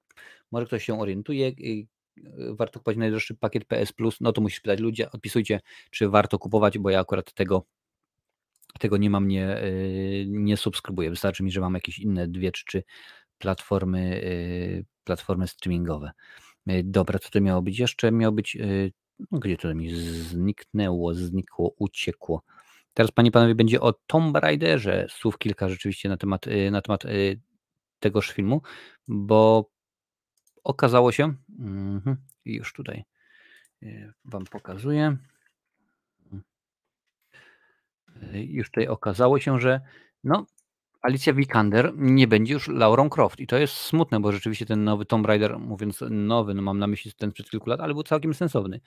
Może ktoś się orientuje, y, y, warto kupować najdroższy pakiet PS Plus, no to musisz pytać ludzi, odpisujcie, czy warto kupować, bo ja akurat tego, tego nie mam, nie, y, nie subskrybuję. Wystarczy mi, że mam jakieś inne dwie czy trzy platformy, platformy streamingowe. Dobra, co to miało być jeszcze? Miało być, no gdzie to mi zniknęło, znikło, uciekło. Teraz, panie panowie, będzie o Tomb Raiderze. Słów kilka rzeczywiście na temat, na temat tegoż filmu, bo okazało się, mhm, już tutaj e, Wam pokazuję, e, już tutaj okazało się, że no, Alicia Vikander nie będzie już Laurą Croft i to jest smutne, bo rzeczywiście ten nowy Tomb Raider, mówiąc nowy, no mam na myśli ten sprzed kilku lat, ale był całkiem sensowny.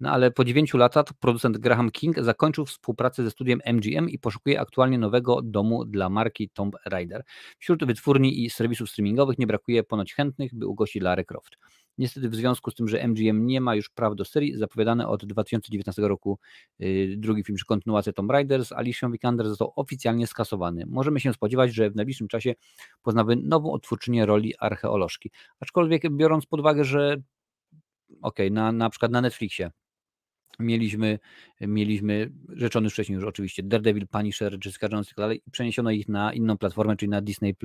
No ale po 9 latach producent Graham King zakończył współpracę ze studiem MGM i poszukuje aktualnie nowego domu dla marki Tomb Raider. Wśród wytwórni i serwisów streamingowych nie brakuje ponoć chętnych, by ugościć Lara Croft. Niestety w związku z tym, że MGM nie ma już praw do serii, zapowiadany od 2019 roku yy, drugi film czy kontynuacja Tomb Raider z Alicia Vikander został oficjalnie skasowany. Możemy się spodziewać, że w najbliższym czasie poznamy nową odtwórczynię roli archeolożki. Aczkolwiek biorąc pod uwagę, że okej, okay, na, na przykład na Netflixie mieliśmy, mieliśmy rzeczony wcześniej już oczywiście Daredevil, Punisher, Jessica Jones i tak dalej i przeniesiono ich na inną platformę, czyli na Disney+.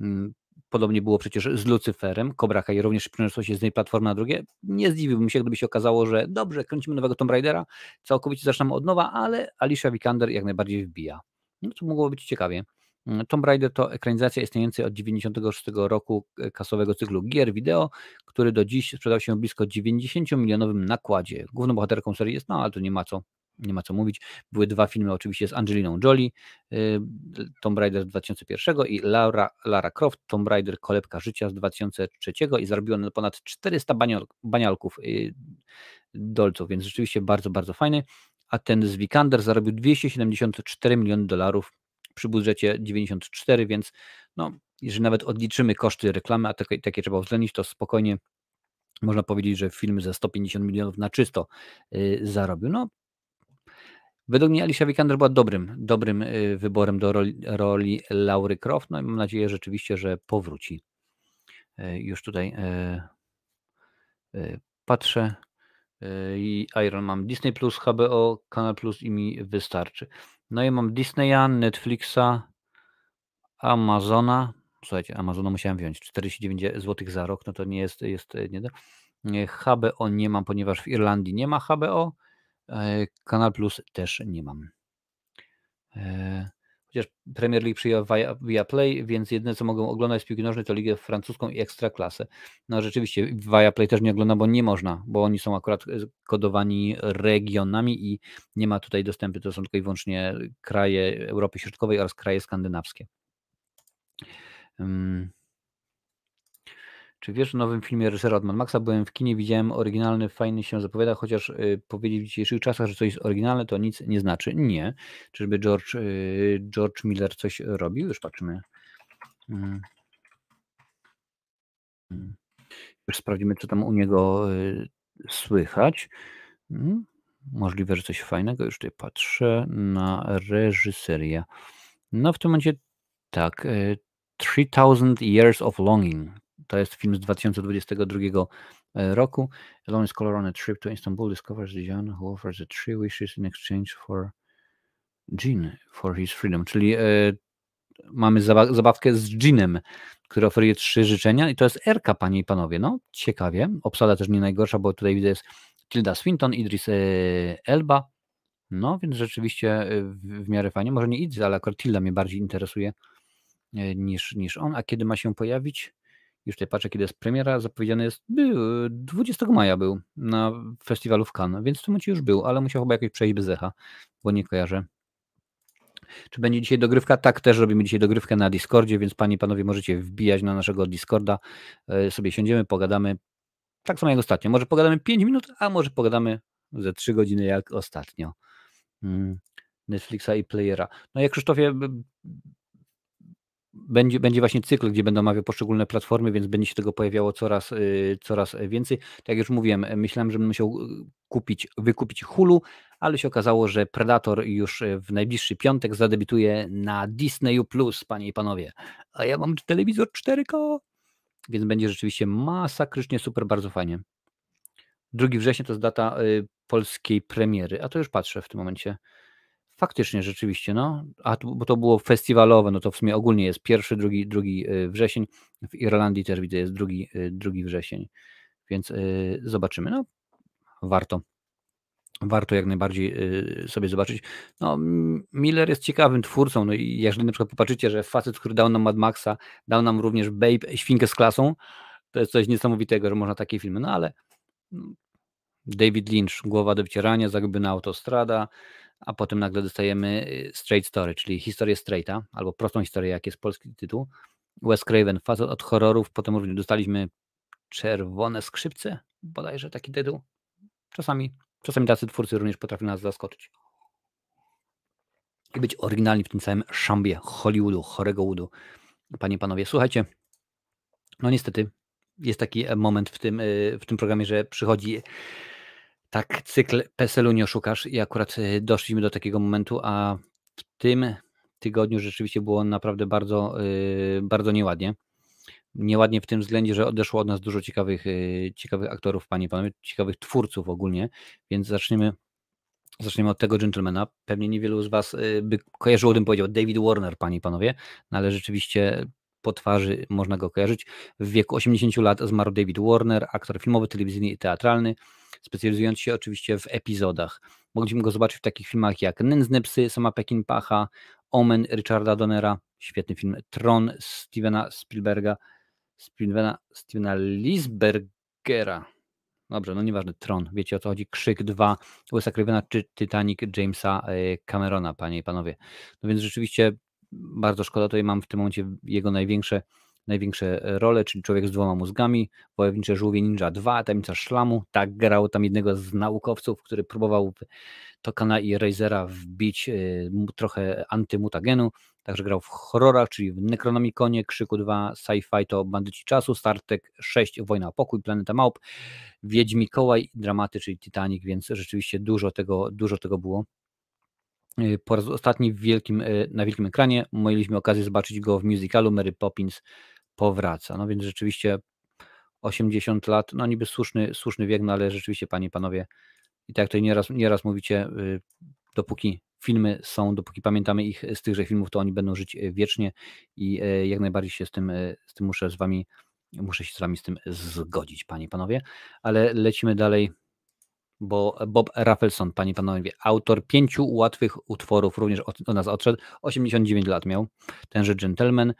Mm, podobnie było przecież z Lucyferem, Cobra Kai również przeniosło się z jednej platformy na drugie. Nie zdziwiłbym się, gdyby się okazało, że dobrze, kręcimy nowego Tomb Raidera, całkowicie zaczynamy od nowa, ale Alicia Vikander jak najbardziej wbija. No to mogło być ciekawie. Tomb Raider to ekranizacja istniejącej od 1996 roku e, kasowego cyklu gier wideo, który do dziś sprzedał się blisko 90-milionowym nakładzie. Główną bohaterką serii jest, no ale tu nie ma co nie ma co mówić. Były dwa filmy oczywiście z Angeliną Jolie, y, Tomb Raider z 2001 i Laura, Lara Croft, Tomb Raider Kolebka Życia z 2003 i zarobił on ponad 400 banial, banialków y, dolców, więc rzeczywiście bardzo, bardzo fajny. A ten z Vikander zarobił 274 miliony dolarów przy budżecie 94, więc no, jeżeli nawet odliczymy koszty reklamy, a takie, takie trzeba uwzględnić, to spokojnie można powiedzieć, że film ze 150 milionów na czysto y, zarobił. No, według mnie Alicia Vikander była dobrym, dobrym y, wyborem do roli, roli Laury Croft, no i mam nadzieję rzeczywiście, że powróci. Y, już tutaj patrzę i Iron mam Disney+, HBO, Kanal Plus i mi wystarczy. No i mam Disneya, Netflixa, Amazona. Słuchajcie, Amazona musiałem wziąć. 49 zł za rok, no to nie jest, jest nie, nie, HBO nie mam, ponieważ w Irlandii nie ma HBO. E, Kanal Plus też nie mam. Chociaż Premier League przyjął via, via Play, więc jedyne co mogą oglądać z piłki nożnej to ligę francuską i ekstraklasę. No rzeczywiście via Play też nie oglądam, bo nie można, bo oni są akurat e, kodowani regionami i nie ma tutaj dostępu, to są tylko i wyłącznie kraje Europy Środkowej oraz kraje skandynawskie. Hmm. Czy wiesz o nowym filmie reżysera od Mad Maxa? Byłem w kinie, widziałem oryginalny, fajny się zapowiada, chociaż y, powiedzieć w dzisiejszych czasach, że coś jest oryginalne, to nic nie znaczy. Nie. Czyżby George, y, George Miller coś robił? Już patrzymy. Hmm. Już sprawdzimy, co tam u niego y, słychać. Hmm. Możliwe, że coś fajnego. Już tutaj patrzę na reżyserię. No w tym momencie tak. 3000 Years of Longing. To jest film z 2022 e, roku. Alone is color on a trip to Istanbul discovers the young who offers the three wishes in exchange for Jean for his freedom. Czyli e, mamy zabawkę z Jeanem, który oferuje trzy życzenia i to jest Erka, panie i panowie. No, ciekawie. Obsada też nie najgorsza, bo tutaj widzę jest Tilda Swinton, Idris e, Elba. No, więc rzeczywiście w, w miarę fajnie. Może nie Idris, ale akurat Tilda mnie bardziej interesuje niż, niż on. A kiedy ma się pojawić? Już tutaj patrzę, kiedy jest premiera, zapowiedziany jest, był, 20 maja był na festiwalu w Cannes, więc w tym momencie już był, ale musiał chyba jakoś przejść bez echa, bo nie kojarzę. Czy będzie dzisiaj dogrywka? Tak, też robimy dzisiaj dogrywkę na Discordzie, więc panie i panowie możecie wbijać na naszego Discorda, e, sobie siądziemy, pogadamy, tak samo jak ostatnio. Może pogadamy 5 minut, a może pogadamy ze 3 godziny jak ostatnio. Hmm. Netflixa i Playera. No jak Krzysztofie, będzie, będzie właśnie cykl, gdzie będą omawiał poszczególne platformy, więc będzie się tego pojawiało coraz, y, coraz więcej. Tak jak już mówiłem, myślałem, że będę musiał y, kupić, wykupić Hulu, ale się okazało, że Predator już w najbliższy piątek zadebiutuje na Disneyu Plus, panie i panowie. A ja mam telewizor 4K, więc będzie rzeczywiście masakrycznie super, bardzo fajnie. 2 września to jest data y, polskiej premiery, a to już patrzę w tym momencie. Faktycznie, rzeczywiście, no. A bo to było festiwalowe, no to w sumie ogólnie jest pierwszy, drugi, drugi y, wrzesień. W Irlandii też widzę, jest drugi, y, drugi wrzesień. Więc yy, zobaczymy. No, warto. Warto jak najbardziej sobie zobaczyć. No, Miller jest ciekawym twórcą. No i jeżeli na przykład popatrzycie, że facet, który dał nam Mad Maxa, dał nam również Babe, Świnkę z klasą, to jest coś niesamowitego, że można takie filmy. No ale no, David Lynch, Głowa do wcierania, Zagubiona autostrada, a potem nagle dostajemy y, Straight Story, czyli historię straighta, albo prostą historię, jak jest polski tytuł. Wes Craven, facet od horrorów, potem również dostaliśmy Czerwone skrzypce, bodajże taki tytuł. Czasami, czasami tacy twórcy również potrafią nas zaskoczyć. I być oryginalni w tym całym szambie Hollywoodu, chorego woodu. Panie, panowie, słuchajcie, no niestety jest taki moment w tym, y, w tym programie, że przychodzi tak cykl PESEL-u nie oszukasz i akurat y, doszliśmy do takiego momentu, a w tym tygodniu rzeczywiście było naprawdę bardzo, y, bardzo nieładnie. Nieładnie w tym względzie, że odeszło od nas dużo ciekawych, y, ciekawych aktorów, panie i panowie, ciekawych twórców ogólnie, więc zaczniemy, zaczniemy od tego gentlemana. Pewnie niewielu z was by kojarzyło, gdybym powiedział David Warner, panie i panowie, no ale rzeczywiście po twarzy można go kojarzyć. W wieku 80 lat zmarł David Warner, aktor filmowy, telewizyjny i teatralny specjalizując się oczywiście w epizodach. Mogliśmy go zobaczyć w takich filmach jak Nędzne psy, Sama Pacha, Omen Richarda Donnera, świetny film, Tron Stevena Spielberga, Stevena, Stevena Lisbergera. Dobrze, no nieważne, Tron, wiecie o co chodzi, Krzyk 2, Wesa Cravena czy Titanic Jamesa e, Camerona, panie i panowie. No więc rzeczywiście bardzo szkoda, tutaj mam w tym momencie jego największe największe e, role, czyli Człowiek z dwoma mózgami, Wojownicze Żółwie Ninja 2, Tajemnica Szlamu, tak grał tam jednego z naukowców, który próbował Tokana i Razera wbić e, trochę antymutagenu, także grał w horrorach, czyli w Necronomiconie, Krzyku 2, Sci-Fi to Bandyci Czasu, Star Trek 6, Wojna o Pokój, Planeta Małp, Wiedź Mikołaj, dramaty, czyli Titanic, więc rzeczywiście dużo tego, dużo tego było. E, po raz ostatni wielkim, na wielkim ekranie mieliśmy okazję zobaczyć go w musicalu Mary Poppins powraca. No więc rzeczywiście 80 lat, no niby słuszny, słuszny wiek, no ale rzeczywiście, panie i panowie, i tak jak tutaj nieraz, nieraz mówicie, y, dopóki filmy są, dopóki pamiętamy ich z tychże filmów, to oni będą żyć y, wiecznie i y, jak najbardziej się z tym, z tym muszę z wami, muszę się z wami z tym zgodzić, panie i panowie, ale lecimy dalej, bo Bob Rafelson, panie i panowie, autor pięciu łatwych utworów, również od, nas odszedł, 89 lat miał, tenże gentleman,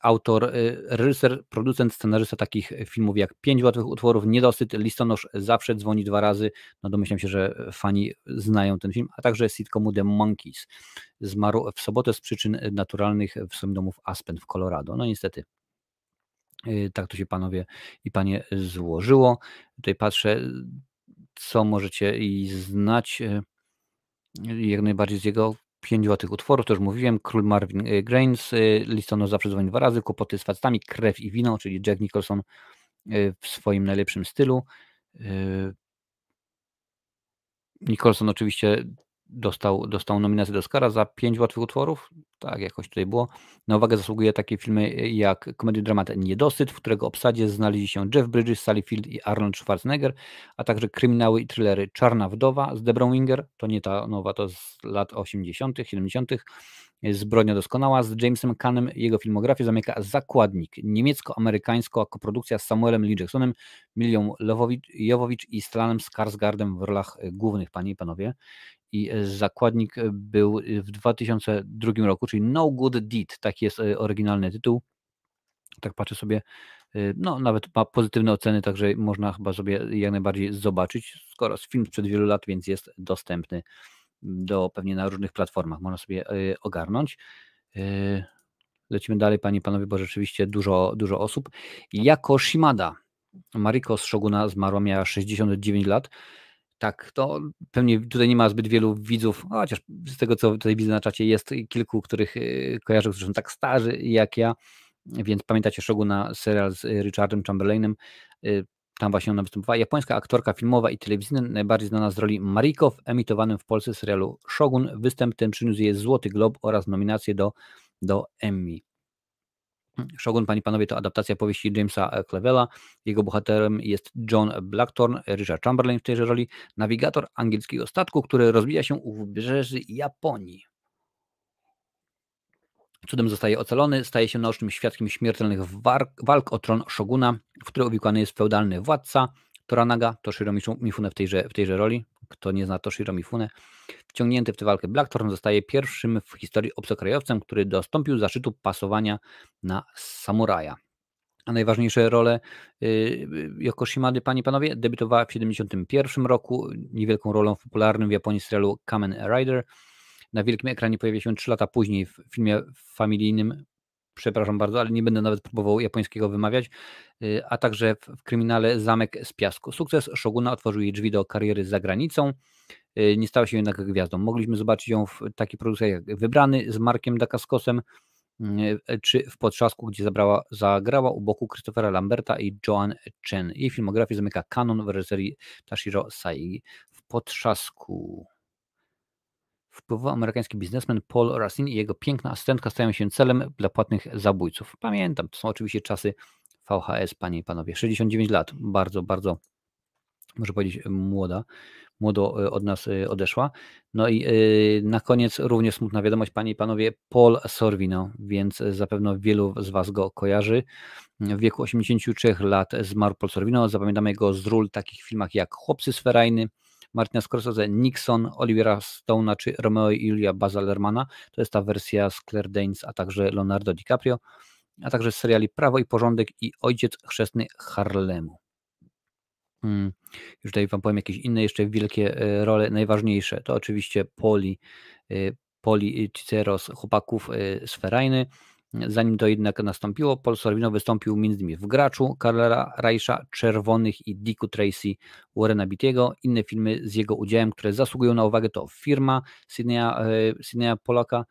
autor, y, reżyser, producent, scenarzysta takich filmów jak Pięć łatwych utworów, Niedosyt, Listonosz zawsze dzwoni dwa razy. No domyślam się, że fani znają ten film, a także sitcomu The Monkeys. Zmarł w sobotę z przyczyn naturalnych w swoim domu w Aspen w Colorado. No niestety. Y, tak to się panowie i panie złożyło. Tutaj patrzę, co możecie i znać y, jak najbardziej z jego pięć złotych utworów, to już mówiłem, Król Marvin y, Grains, y, listonosz zawsze dzwoni dwa razy, Kłopoty z facetami, Krew i wino, czyli Jack Nicholson y, w swoim najlepszym stylu. Nicholson oczywiście dostał, dostał nominację do Oscara za pięć łatwych utworów, tak jakoś tutaj było. Na uwagę zasługuje takie filmy jak komediodramat Niedosyt, w którego obsadzie znaleźli się Jeff Bridges, Sally Field i Arnold Schwarzenegger, a także kryminały i thrillery Czarna Wdowa z Debrą Winger, to nie ta nowa, to z lat 80., 70., Zbrodnia doskonała z Jamesem Cannem. Jego filmografię zamyka Zakładnik, niemiecko-amerykańska koprodukcja z Samuelem Lee Jacksonem, Milią Jowowicz i Stalanem Skarsgardem w rolach głównych, panie i panowie i e, zakładnik e, był e, w 2002 roku, czyli No Good Deed, taki jest oryginalny tytuł. Tak patrzę sobie, no nawet ma pozytywne oceny, także można chyba sobie jak najbardziej zobaczyć, skoro film sprzed wielu lat, więc jest dostępny do pewnie na różnych platformach, można sobie ogarnąć. Lecimy dalej, panie i panowie, bo rzeczywiście dużo, dużo osób. Jako Shimada, Mariko z Shoguna zmarła, miała 69 lat. Tak, to pewnie tutaj nie ma zbyt wielu widzów, chociaż z tego co tutaj widzę na czacie jest kilku, których y, kojarzę, którzy są tak starzy jak ja, więc pamiętacie Shoguna, serial z Richardem Chamberlainem. Y, Tam właśnie ona występowała. Japońska aktorka filmowa i telewizyjna, najbardziej znana z roli Mariko w emitowanym w Polsce serialu Shogun. Występ ten przyniósł jej Złoty Glob oraz nominację do, do Emmy. Shogun, Pani Panowie, to adaptacja powieści Jamesa Clevela. Jego bohaterem jest John Blackthorne, Richard Chamberlain w tejże roli, nawigator angielskiego statku, który rozbija się u wybrzeży Japonii. Cudem zostaje ocalony, staje się naocznym świadkiem śmiertelnych walk o tron Shoguna, w które uwikłany jest feudalny władca Toranaga, Toshiro Mifune w tejże, w tejże roli. Kto nie zna Toshiro Mifune, wciągnięty w tę walkę Blackthorn zostaje pierwszym w historii obcokrajowcem, który dostąpił zaszczytu pasowania na samuraja. A najważniejsze role Yokoshimady, panie i panowie, debiutowała w 1971 roku niewielką rolą w popularnym w Japonii serialu Kamen Rider. Na wielkim ekranie pojawia się 3 lata później w filmie familijnym przepraszam bardzo, ale nie będę nawet próbował japońskiego wymawiać, a także w, kryminale Zamek z Piasku. Sukces Shoguna otworzył jej drzwi do kariery za granicą. Nie stała się jednak gwiazdą. Mogliśmy zobaczyć ją w takiej produkcji jak Wybrany z Markiem Dacascosem, czy w Potrzasku, gdzie zabrała, zagrała u boku Christophera Lamberta i Joan Chen. Jej filmografię zamyka kanon w reżyserii Tashiro Saigi. W Potrzasku wpływowy amerykański biznesmen Paul Racine i jego piękna asystentka stają się celem dla płatnych zabójców. Pamiętam, to są oczywiście czasy VHS, panie i panowie. 69 lat, bardzo, bardzo, może powiedzieć, młoda, młodo e, od nas e, odeszła. No i e, na koniec również smutna wiadomość, panie i panowie, Paul Sorvino, więc zapewne wielu z was go kojarzy. W wieku 83 lat zmarł Paul Sorvino. Zapamiętamy go z ról takich filmach jak Chłopcy Sferajny, Martina Scorsese, Nixon, Olivera Stone'a czy Romeo i Julia Baza Lermana. To jest ta wersja z Claire Danes, a także Leonardo DiCaprio, a także z seriali Prawo i Porządek i Ojciec Chrzestny Harlemu. Hmm. Już tutaj Wam powiem jakieś inne jeszcze wielkie e, role, najważniejsze. To oczywiście Poli, e, Poli Ciceros, chłopaków e, z Ferajny, Zanim to jednak nastąpiło, Paul Sorvino wystąpił m.in. w Graczu, Karla Reisha, Czerwonych i Dicku Tracy Warrena Beatty'ego. Inne filmy z jego udziałem, które zasługują na uwagę to Firma Sydneya, e, Sydneya Polaka,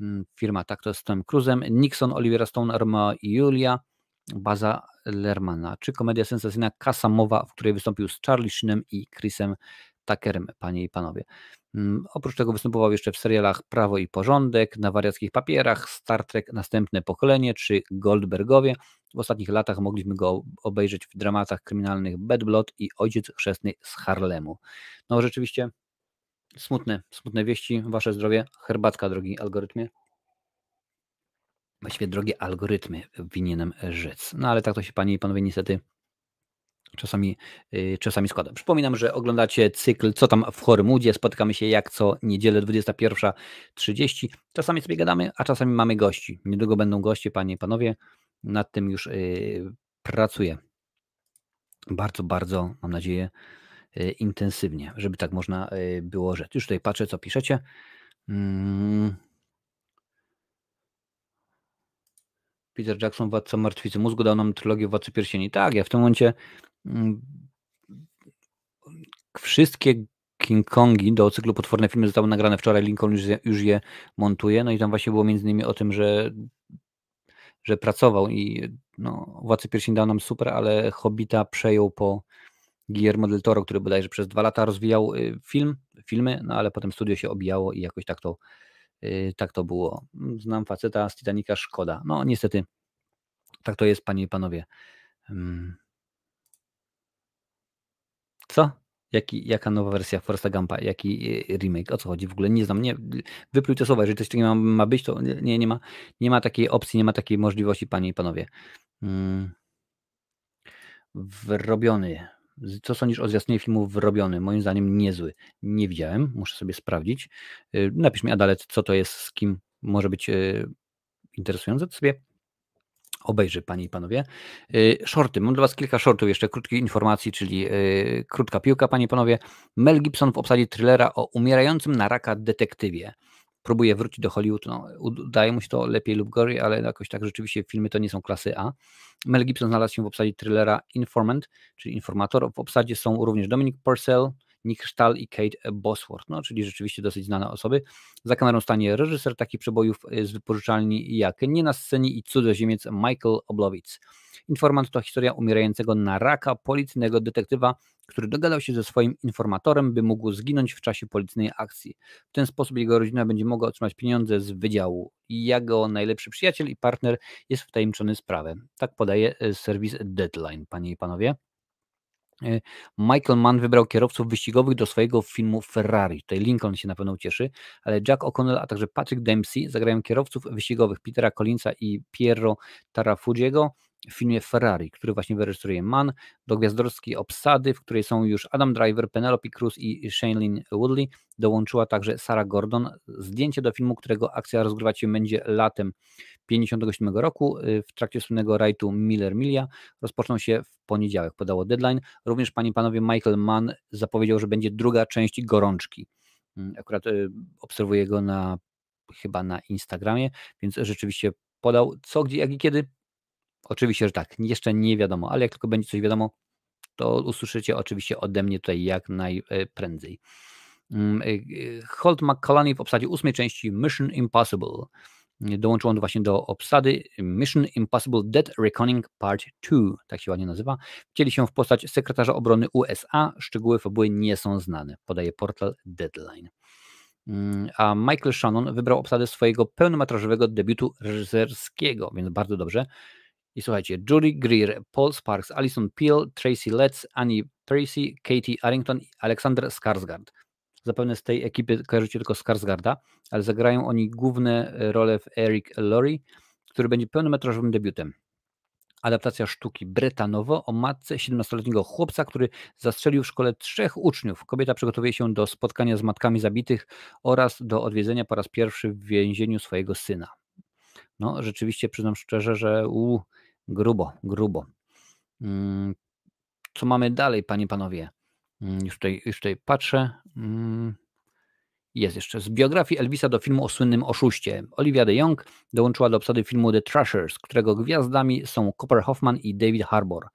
mm, firma tak to z Tom Cruise'em, Nixon, Olivera Stone, Romeo i Julia, Baza Lermana, czy komedia sensacyjna Kasamowa, w której wystąpił z Charlie Sheenem i Chrisem Tuckerem, panie i panowie. Mm, oprócz tego występował jeszcze w serialach Prawo i Porządek, na wariackich papierach, Star Trek Następne Pokolenie czy Goldbergowie. W ostatnich latach mogliśmy go obejrzeć w dramatach kryminalnych Bad Blood i Ojciec Chrzestny z Harlemu. No rzeczywiście smutne, smutne wieści, wasze zdrowie, herbatka drogi algorytmie. Właściwie drogie algorytmy winienem rzec. No ale tak to się panie i panowie niestety czasami, yy, czasami składa. Przypominam, że oglądacie cykl Co tam w Chorymoodzie. Spotykamy się jak co niedzielę 21.30. Czasami sobie gadamy, a czasami mamy gości. Niedługo będą goście, panie i panowie. Nad tym już yy, pracuję. Bardzo, bardzo, mam nadzieję, yy, intensywnie, żeby tak można było rzec. Już tutaj patrzę, co piszecie. Mm. Peter Jackson, Władca Martwicy Mózgu, dał nam trylogię Władcy Pierścieni. Tak, ja w tym momencie wszystkie King Kongi do cyklu Potworne Filmy zostały nagrane wczoraj, Lincoln już je, już je montuje, no i tam właśnie było między innymi o tym, że, że pracował i no, Władcy Pierścieni dał nam super, ale Hobbita przejął po Guillermo del Toro, który bodajże przez dwa lata rozwijał y, film, filmy, no ale potem studio się obijało i jakoś tak to, y, tak to było. Znam faceta z Titanica, szkoda. No niestety tak to jest, panie i panowie. Co? Jaki, jaka nowa wersja Foresta Gampa? Jaki e, remake? O co chodzi? W ogóle nie znam. Nie, wypluj te słowa. Jeżeli coś takiego ma, ma być, to nie, nie, ma, nie ma takiej opcji, nie ma takiej możliwości, panie i panowie. Hmm. Wyrobiony. Co sądzisz o zwiastunie filmu Wyrobiony? Moim zdaniem niezły. Nie widziałem, muszę sobie sprawdzić. E, napisz mi, Adalet, co to jest, z kim może być e, interesujące, to sobie obejrzy, panie i panowie. Y, shorty. Mam dla was kilka shortów, jeszcze krótkich informacji, czyli y, krótka piłka, panie i panowie. Mel Gibson w obsadzie thrillera o umierającym na raka detektywie. Próbuje wrócić do Hollywood. No, udaje mu się to lepiej lub gorzej, ale jakoś tak rzeczywiście filmy to nie są klasy A. Mel Gibson znalazł się w obsadzie thrillera Informant, czyli informator. W obsadzie są również Dominic Purcell, Nick Stahl i Kate Bosworth, no, czyli rzeczywiście dosyć znane osoby. Za kamerą stanie reżyser takich przebojów z wypożyczalni jak Nie na scenie i Cudzoziemiec Michael Oblowitz. Informant to historia umierającego na raka policyjnego detektywa, który dogadał się ze swoim informatorem, by mógł zginąć w czasie policyjnej akcji. W ten sposób jego rodzina będzie mogła otrzymać pieniądze z wydziału. Jego najlepszy przyjaciel i partner jest wtajemniczony sprawę. Tak podaje e, serwis Deadline, panie i panowie. E, Michael Mann wybrał kierowców wyścigowych do swojego filmu Ferrari. Tutaj Lincoln się na pewno cieszy, ale Jack O'Connell, a także Patrick Dempsey zagrają kierowców wyścigowych Petera Collinsa i Piero Tarafugiego w filmie Ferrari, który właśnie wyreżyseruje Mann, do gwiazdorskiej obsady, w której są już Adam Driver, Penelope Cruz i Shailene Woodley. Dołączyła także Sarah Gordon. Zdjęcie do filmu, którego akcja rozgrywać się będzie latem 1957 roku y, w trakcie słynnego rajtu Miller Milia rozpoczną się w poniedziałek, podało Deadline. Również, panie i panowie, Michael Mann zapowiedział, że będzie druga część Gorączki. Mm, akurat y, obserwuję go na chyba na Instagramie, więc rzeczywiście podał co, gdzie, jak i kiedy Oczywiście, że tak, jeszcze nie wiadomo, ale jak tylko będzie coś wiadomo, to usłyszycie oczywiście ode mnie tutaj jak najprędzej. Mm, y, Holt McCallany w obsadzie ósmej części Mission Impossible. Dołączył on właśnie do obsady Mission Impossible Dead Reckoning Part 2, tak się ładnie nazywa. Wcieli się w postać sekretarza obrony USA. Szczegóły fabuły nie są znane, podaje portal Deadline. Mm, a Michael Shannon wybrał obsadę swojego pełnometrażowego debiutu reżyserskiego, więc bardzo dobrze. I słuchajcie, Julie Greer, Paul Sparks, Alison Peel, Tracy Letts, Annie Tracy, Katie Arrington i Alexander Skarsgård. Zapewne z tej ekipy kojarzycie tylko Skarsgarda, ale zagrają oni główne e, role w Eric Laurie, który będzie pełnometrażowym debiutem. Adaptacja sztuki Bretanowo o matce 17-letniego chłopca, który zastrzelił w szkole trzech uczniów. Kobieta przygotowuje się do spotkania z matkami zabitych oraz do odwiedzenia po raz pierwszy w więzieniu swojego syna. No, rzeczywiście przyznam szczerze, że u, Grubo, grubo. Mm, co mamy dalej, panie, panowie? Mm, już tutaj, już tutaj patrzę. Mm, jest jeszcze z biografii Elvisa do filmu o słynnym oszuście. Olivia de Jong dołączyła do obsady filmu The Trashers, którego gwiazdami są Cooper Hoffman i David Harbour.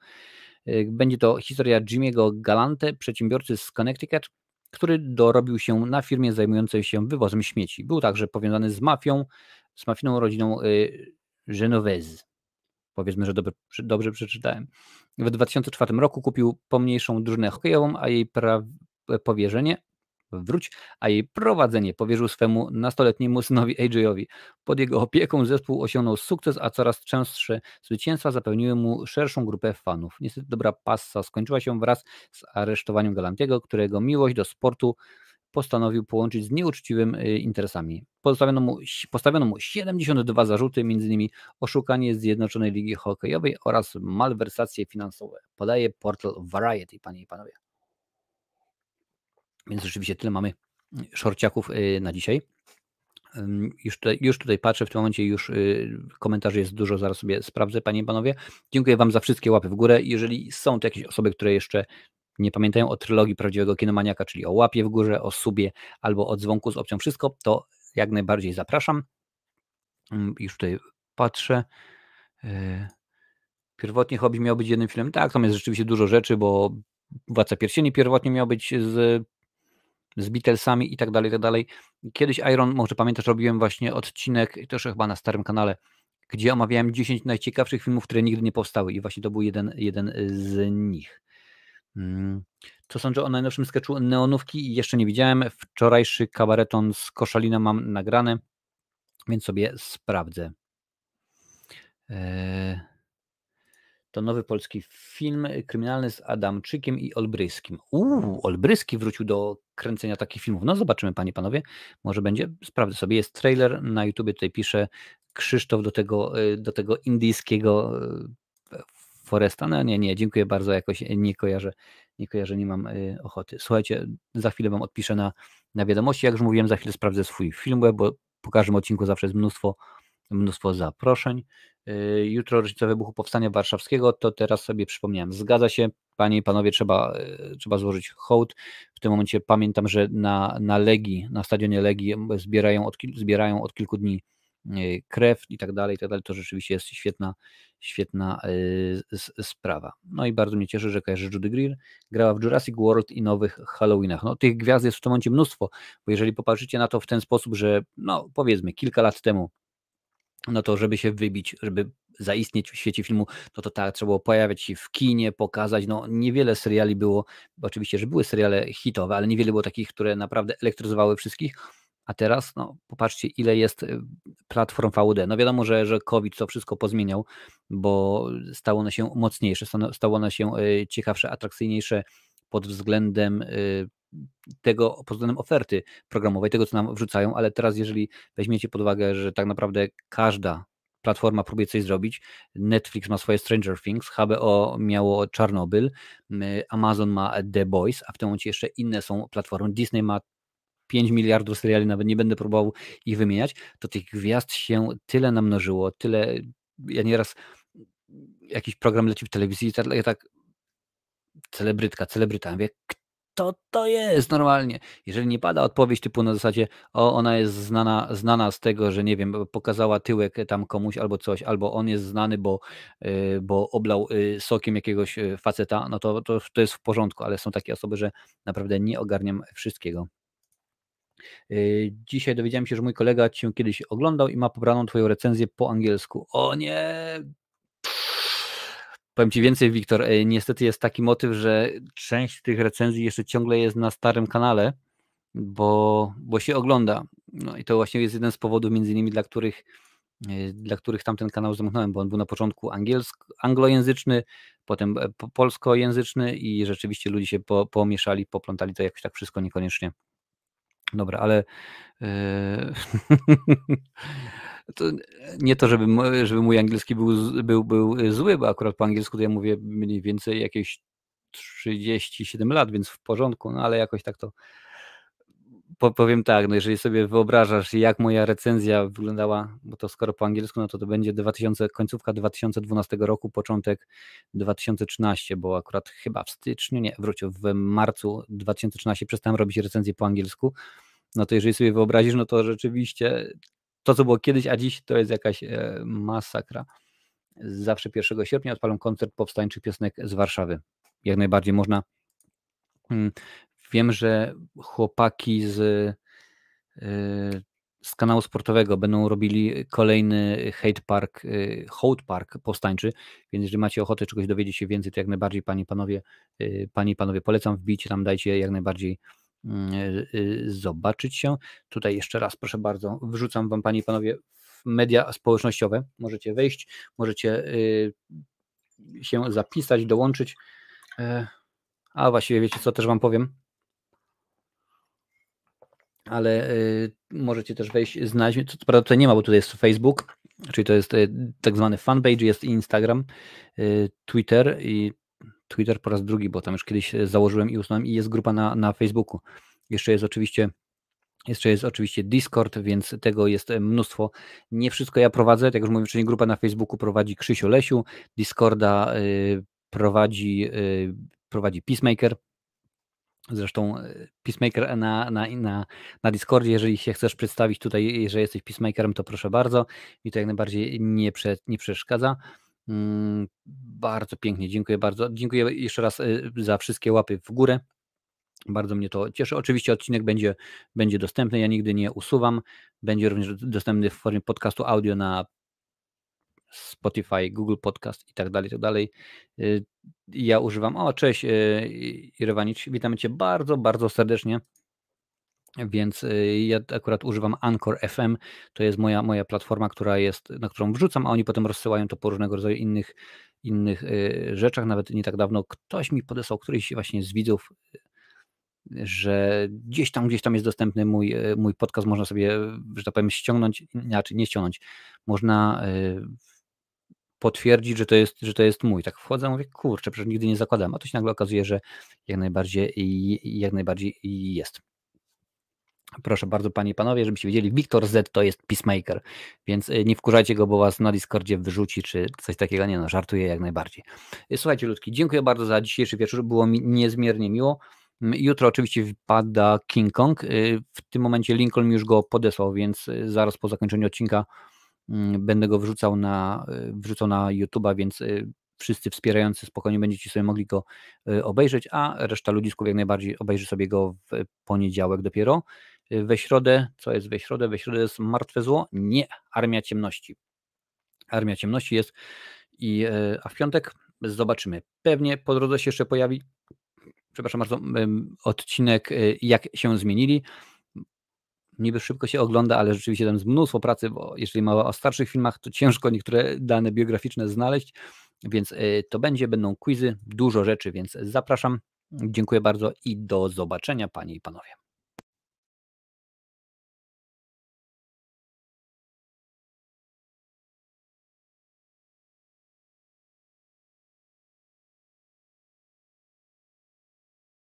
Y, będzie to historia Jimmy'ego Galante, przedsiębiorcy z Connecticut, który dorobił się na firmie zajmującej się wywozem śmieci. Był także powiązany z mafią, z mafijną rodziną y, Genovese. Powiedzmy, że dobrze, dobrze przeczytałem. W 2004 roku kupił pomniejszą drużynę hokejową, a jej powierzenie wróć, a jej prowadzenie powierzył swemu nastoletniemu synowi AJ-owi. Pod jego opieką zespół osiągnął sukces, a coraz częstsze zwycięstwa zapewniły mu szerszą grupę fanów. Niestety dobra passa skończyła się wraz z aresztowaniem Galantiego, którego miłość do sportu postanowił połączyć z nieuczciwym y, interesami. Postawiono mu, postawiono mu 72 zarzuty, m.in. oszukanie Zjednoczonej Ligi Hokejowej oraz malwersacje finansowe. Podaje portal Variety, panie i panowie. Więc rzeczywiście tyle mamy y, szorciaków y, na dzisiaj. Już tutaj, już tutaj patrzę, w tym momencie już komentarzy jest dużo, zaraz sobie sprawdzę, panie i panowie. Dziękuję Wam za wszystkie łapy w górę. Jeżeli są to jakieś osoby, które jeszcze nie pamiętają o trylogii prawdziwego kinomaniaka, czyli o łapie w górze, o subie albo o dzwonku z opcją wszystko, to jak najbardziej zapraszam. Mm, już tutaj patrzę. E, pierwotnie hobby miał być jednym filmem. Tak, tam jest rzeczywiście dużo rzeczy, bo Władca Pierścieni pierwotnie miał być z, z Beatlesami i tak dalej, i tak dalej. Kiedyś Iron, może pamiętasz, robiłem właśnie odcinek, też chyba na starym kanale, gdzie omawiałem 10 najciekawszych filmów, które nigdy nie powstały i właśnie to był jeden, jeden z nich. Mm. Co sądzę o najnowszym sketchu Neonówki? Jeszcze nie widziałem. Wczorajszy kabareton z Koszalina mam nagrane, więc sobie sprawdzę. Eee, to nowy polski film kryminalny z Adamczykiem i Olbryskim. Uuu, Olbryski wrócił do kręcenia takich filmów. No zobaczymy, panie, panowie. Może będzie. Sprawdzę sobie. Jest trailer na YouTubie. Tutaj pisze Krzysztof do tego, e, do tego indyjskiego e, Foresta. No nie, nie, dziękuję bardzo, jakoś nie kojarzę, nie kojarzę, nie mam y, ochoty. Słuchajcie, za chwilę Wam odpiszę na, na wiadomości. Jak już mówiłem, za chwilę sprawdzę swój film bo po każdym odcinku zawsze jest mnóstwo, mnóstwo zaproszeń. Y, jutro rocznica wybuchu Powstania Warszawskiego, to teraz sobie przypomniałem. Zgadza się, Panie i Panowie, trzeba, trzeba złożyć hołd. W tym momencie pamiętam, że na, na Legii, na stadionie Legii zbierają od, zbierają od kilku dni krew i tak dalej, i tak dalej. To rzeczywiście jest świetna, świetna y, sprawa. No i bardzo mnie cieszy, że kojarzy Judy Greer grała w Jurassic World i nowych Halloweenach. No tych gwiazd jest w tym momencie mnóstwo, bo jeżeli popatrzycie na to w ten sposób, że no powiedzmy kilka lat temu no to żeby się wybić, żeby zaistnieć w świecie filmu, no to tak, trzeba było pojawiać się w kinie, pokazać, no niewiele seriali było, oczywiście, że były seriale hitowe, ale niewiele było takich, które naprawdę elektryzowały wszystkich, a teraz, no popatrzcie, ile jest y, platform VOD. No wiadomo, że, że COVID to wszystko pozmieniał, bo stało one się mocniejsze, stało one się y, ciekawsze, atrakcyjniejsze pod względem y, tego pod względem oferty programowej, tego co nam wrzucają, ale teraz jeżeli weźmiecie pod uwagę, że tak naprawdę każda platforma próbuje coś zrobić, Netflix ma swoje Stranger Things, HBO miało Czarnobyl, Amazon ma The Boys, a w tym momencie jeszcze inne są platformy, Disney ma 5 miliardów seriali, nawet nie będę próbował ich wymieniać, to tych gwiazd się tyle namnożyło, tyle, ja nieraz jakiś program leci w telewizji i ja tak celebrytka, celebryta, mówię, to to jest normalnie. Jeżeli nie pada odpowiedź typu na zasadzie, o ona jest znana, znana z tego, że nie wiem, pokazała tyłek tam komuś albo coś, albo on jest znany, bo, yy, bo oblał yy, sokiem jakiegoś y, faceta, no to, to, to jest w porządku, ale są takie osoby, że naprawdę nie ogarniam wszystkiego. Yy, dzisiaj dowiedziałem się, że mój kolega cię kiedyś oglądał i ma pobraną twoją recenzję po angielsku. O nie, Powiem Ci więcej, Wiktor. E, niestety jest taki motyw, że część tych recenzji jeszcze ciągle jest na starym kanale, bo, bo się ogląda. No i to właśnie jest jeden z powodów, między innymi, dla których, e, dla których tamten kanał zamknąłem, bo on był na początku angielsk, anglojęzyczny, potem e, polskojęzyczny i rzeczywiście ludzie się po, pomieszali, poplątali to jakoś tak wszystko niekoniecznie. Dobra, ale. Yy... To nie to, żeby, żeby mój angielski był, był, był zły, bo akurat po angielsku to ja mówię mniej więcej jakieś 37 lat, więc w porządku, no ale jakoś tak to powiem tak, no jeżeli sobie wyobrażasz, jak moja recenzja wyglądała, bo to skoro po angielsku, no to to będzie 2000, końcówka 2012 roku, początek 2013, bo akurat chyba w styczniu, nie, wrócił, w marcu 2013 przestałem robić recenzję po angielsku, no to jeżeli sobie wyobrazisz, no to rzeczywiście to, co było kiedyś, a dziś to jest jakaś e, masakra. Zawsze 1 sierpnia odpalam koncert powstańczych piosenek z Warszawy. Jak najbardziej można. Wiem, że chłopaki z, e, z kanału sportowego będą robili kolejny hate park, e, hołd park powstańczy, więc jeżeli macie ochotę czegoś dowiedzieć się więcej, to jak najbardziej panie panowie, panie i panowie polecam, wbijcie tam, dajcie jak najbardziej Mm, y, y, zobaczyć się. Tutaj jeszcze raz, proszę bardzo, wrzucam Wam, Panie i Panowie, media społecznościowe. Możecie wejść, możecie y, się zapisać, dołączyć. E, a właściwie wiecie co, też Wam powiem. Ale możecie też wejść, znaleźć. Co prawda tutaj nie ma, bo tutaj jest Facebook, czyli to jest tak zwany fanpage, jest Instagram, Twitter i Twitter po raz drugi, bo tam już kiedyś e, założyłem i usunąłem i jest grupa na, na Facebooku. Jeszcze jest oczywiście jeszcze jest oczywiście Discord, więc tego jest e, mnóstwo. Nie wszystko ja prowadzę, tak jak już mówiłem wcześniej, grupa na Facebooku prowadzi Krzysiu Lesiu, Discorda y, prowadzi, y, prowadzi Peacemaker. Zresztą Peacemaker na, na, na, na Discordzie, jeżeli się chcesz przedstawić tutaj, że jesteś Peacemakerem, to proszę bardzo. Mi to jak najbardziej nie, prze, nie przeszkadza. Mm, bardzo pięknie, dziękuję bardzo. Dziękuję jeszcze raz y, za wszystkie łapy w górę. Bardzo mnie to cieszy. Oczywiście odcinek będzie, będzie dostępny, ja nigdy nie usuwam. Będzie również dostępny w formie podcastu audio na Spotify, Google Podcast i tak dalej, tak dalej. Y, ja używam, o cześć y, Irewanicz, witamy Cię bardzo, bardzo serdecznie. Więc y, ja akurat używam Anchor FM, to jest moja, moja platforma, która jest, na którą wrzucam, a oni potem rozsyłają to po różnego rodzaju innych, innych rzeczach. Nawet nie tak dawno ktoś mi podesłał, któryś właśnie z widzów, że gdzieś tam, gdzieś tam jest dostępny mój, mój podcast, można sobie, że tak powiem, ściągnąć, inaczej nie ściągnąć, można potwierdzić, że to jest, że to jest mój. Tak wchodzę, mówię, kurczę, przecież nigdy nie zakładam, a to się nagle okazuje, że jak najbardziej, jak najbardziej jest. Proszę bardzo, panie i panowie, żebyście wiedzieli, Wiktor Z to jest peacemaker, więc y, nie wkurzajcie go, bo was na Discordzie wyrzuci, czy coś takiego. Nie no, żartuję jak najbardziej. Y, słuchajcie, ludki, dziękuję bardzo za dzisiejszy wieczór, było mi niezmiernie miło. Mm, jutro oczywiście wpada King Kong. Y, w tym momencie Lincoln już go podesłał, więc zaraz po zakończeniu odcinka będę go wrzucał na, wrzucał na YouTube'a, więc wszyscy wspierający spokojnie będziecie sobie mogli go obejrzeć, a reszta ludzisków jak najbardziej obejrzy sobie go w poniedziałek dopiero. We środę, co jest we środę? We środę jest Martwe Zło? Nie, Armia Ciemności. Armia Ciemności jest, i, a w piątek zobaczymy. Pewnie po drodze się jeszcze pojawi, przepraszam bardzo, odcinek Jak się zmienili niby szybko się ogląda, ale rzeczywiście tam jest mnóstwo pracy, bo jeżeli mowa o starszych filmach, to ciężko niektóre dane biograficzne znaleźć, więc y, to będzie, będą quizy, dużo rzeczy, więc zapraszam. Dziękuję bardzo i do zobaczenia Panie i Panowie.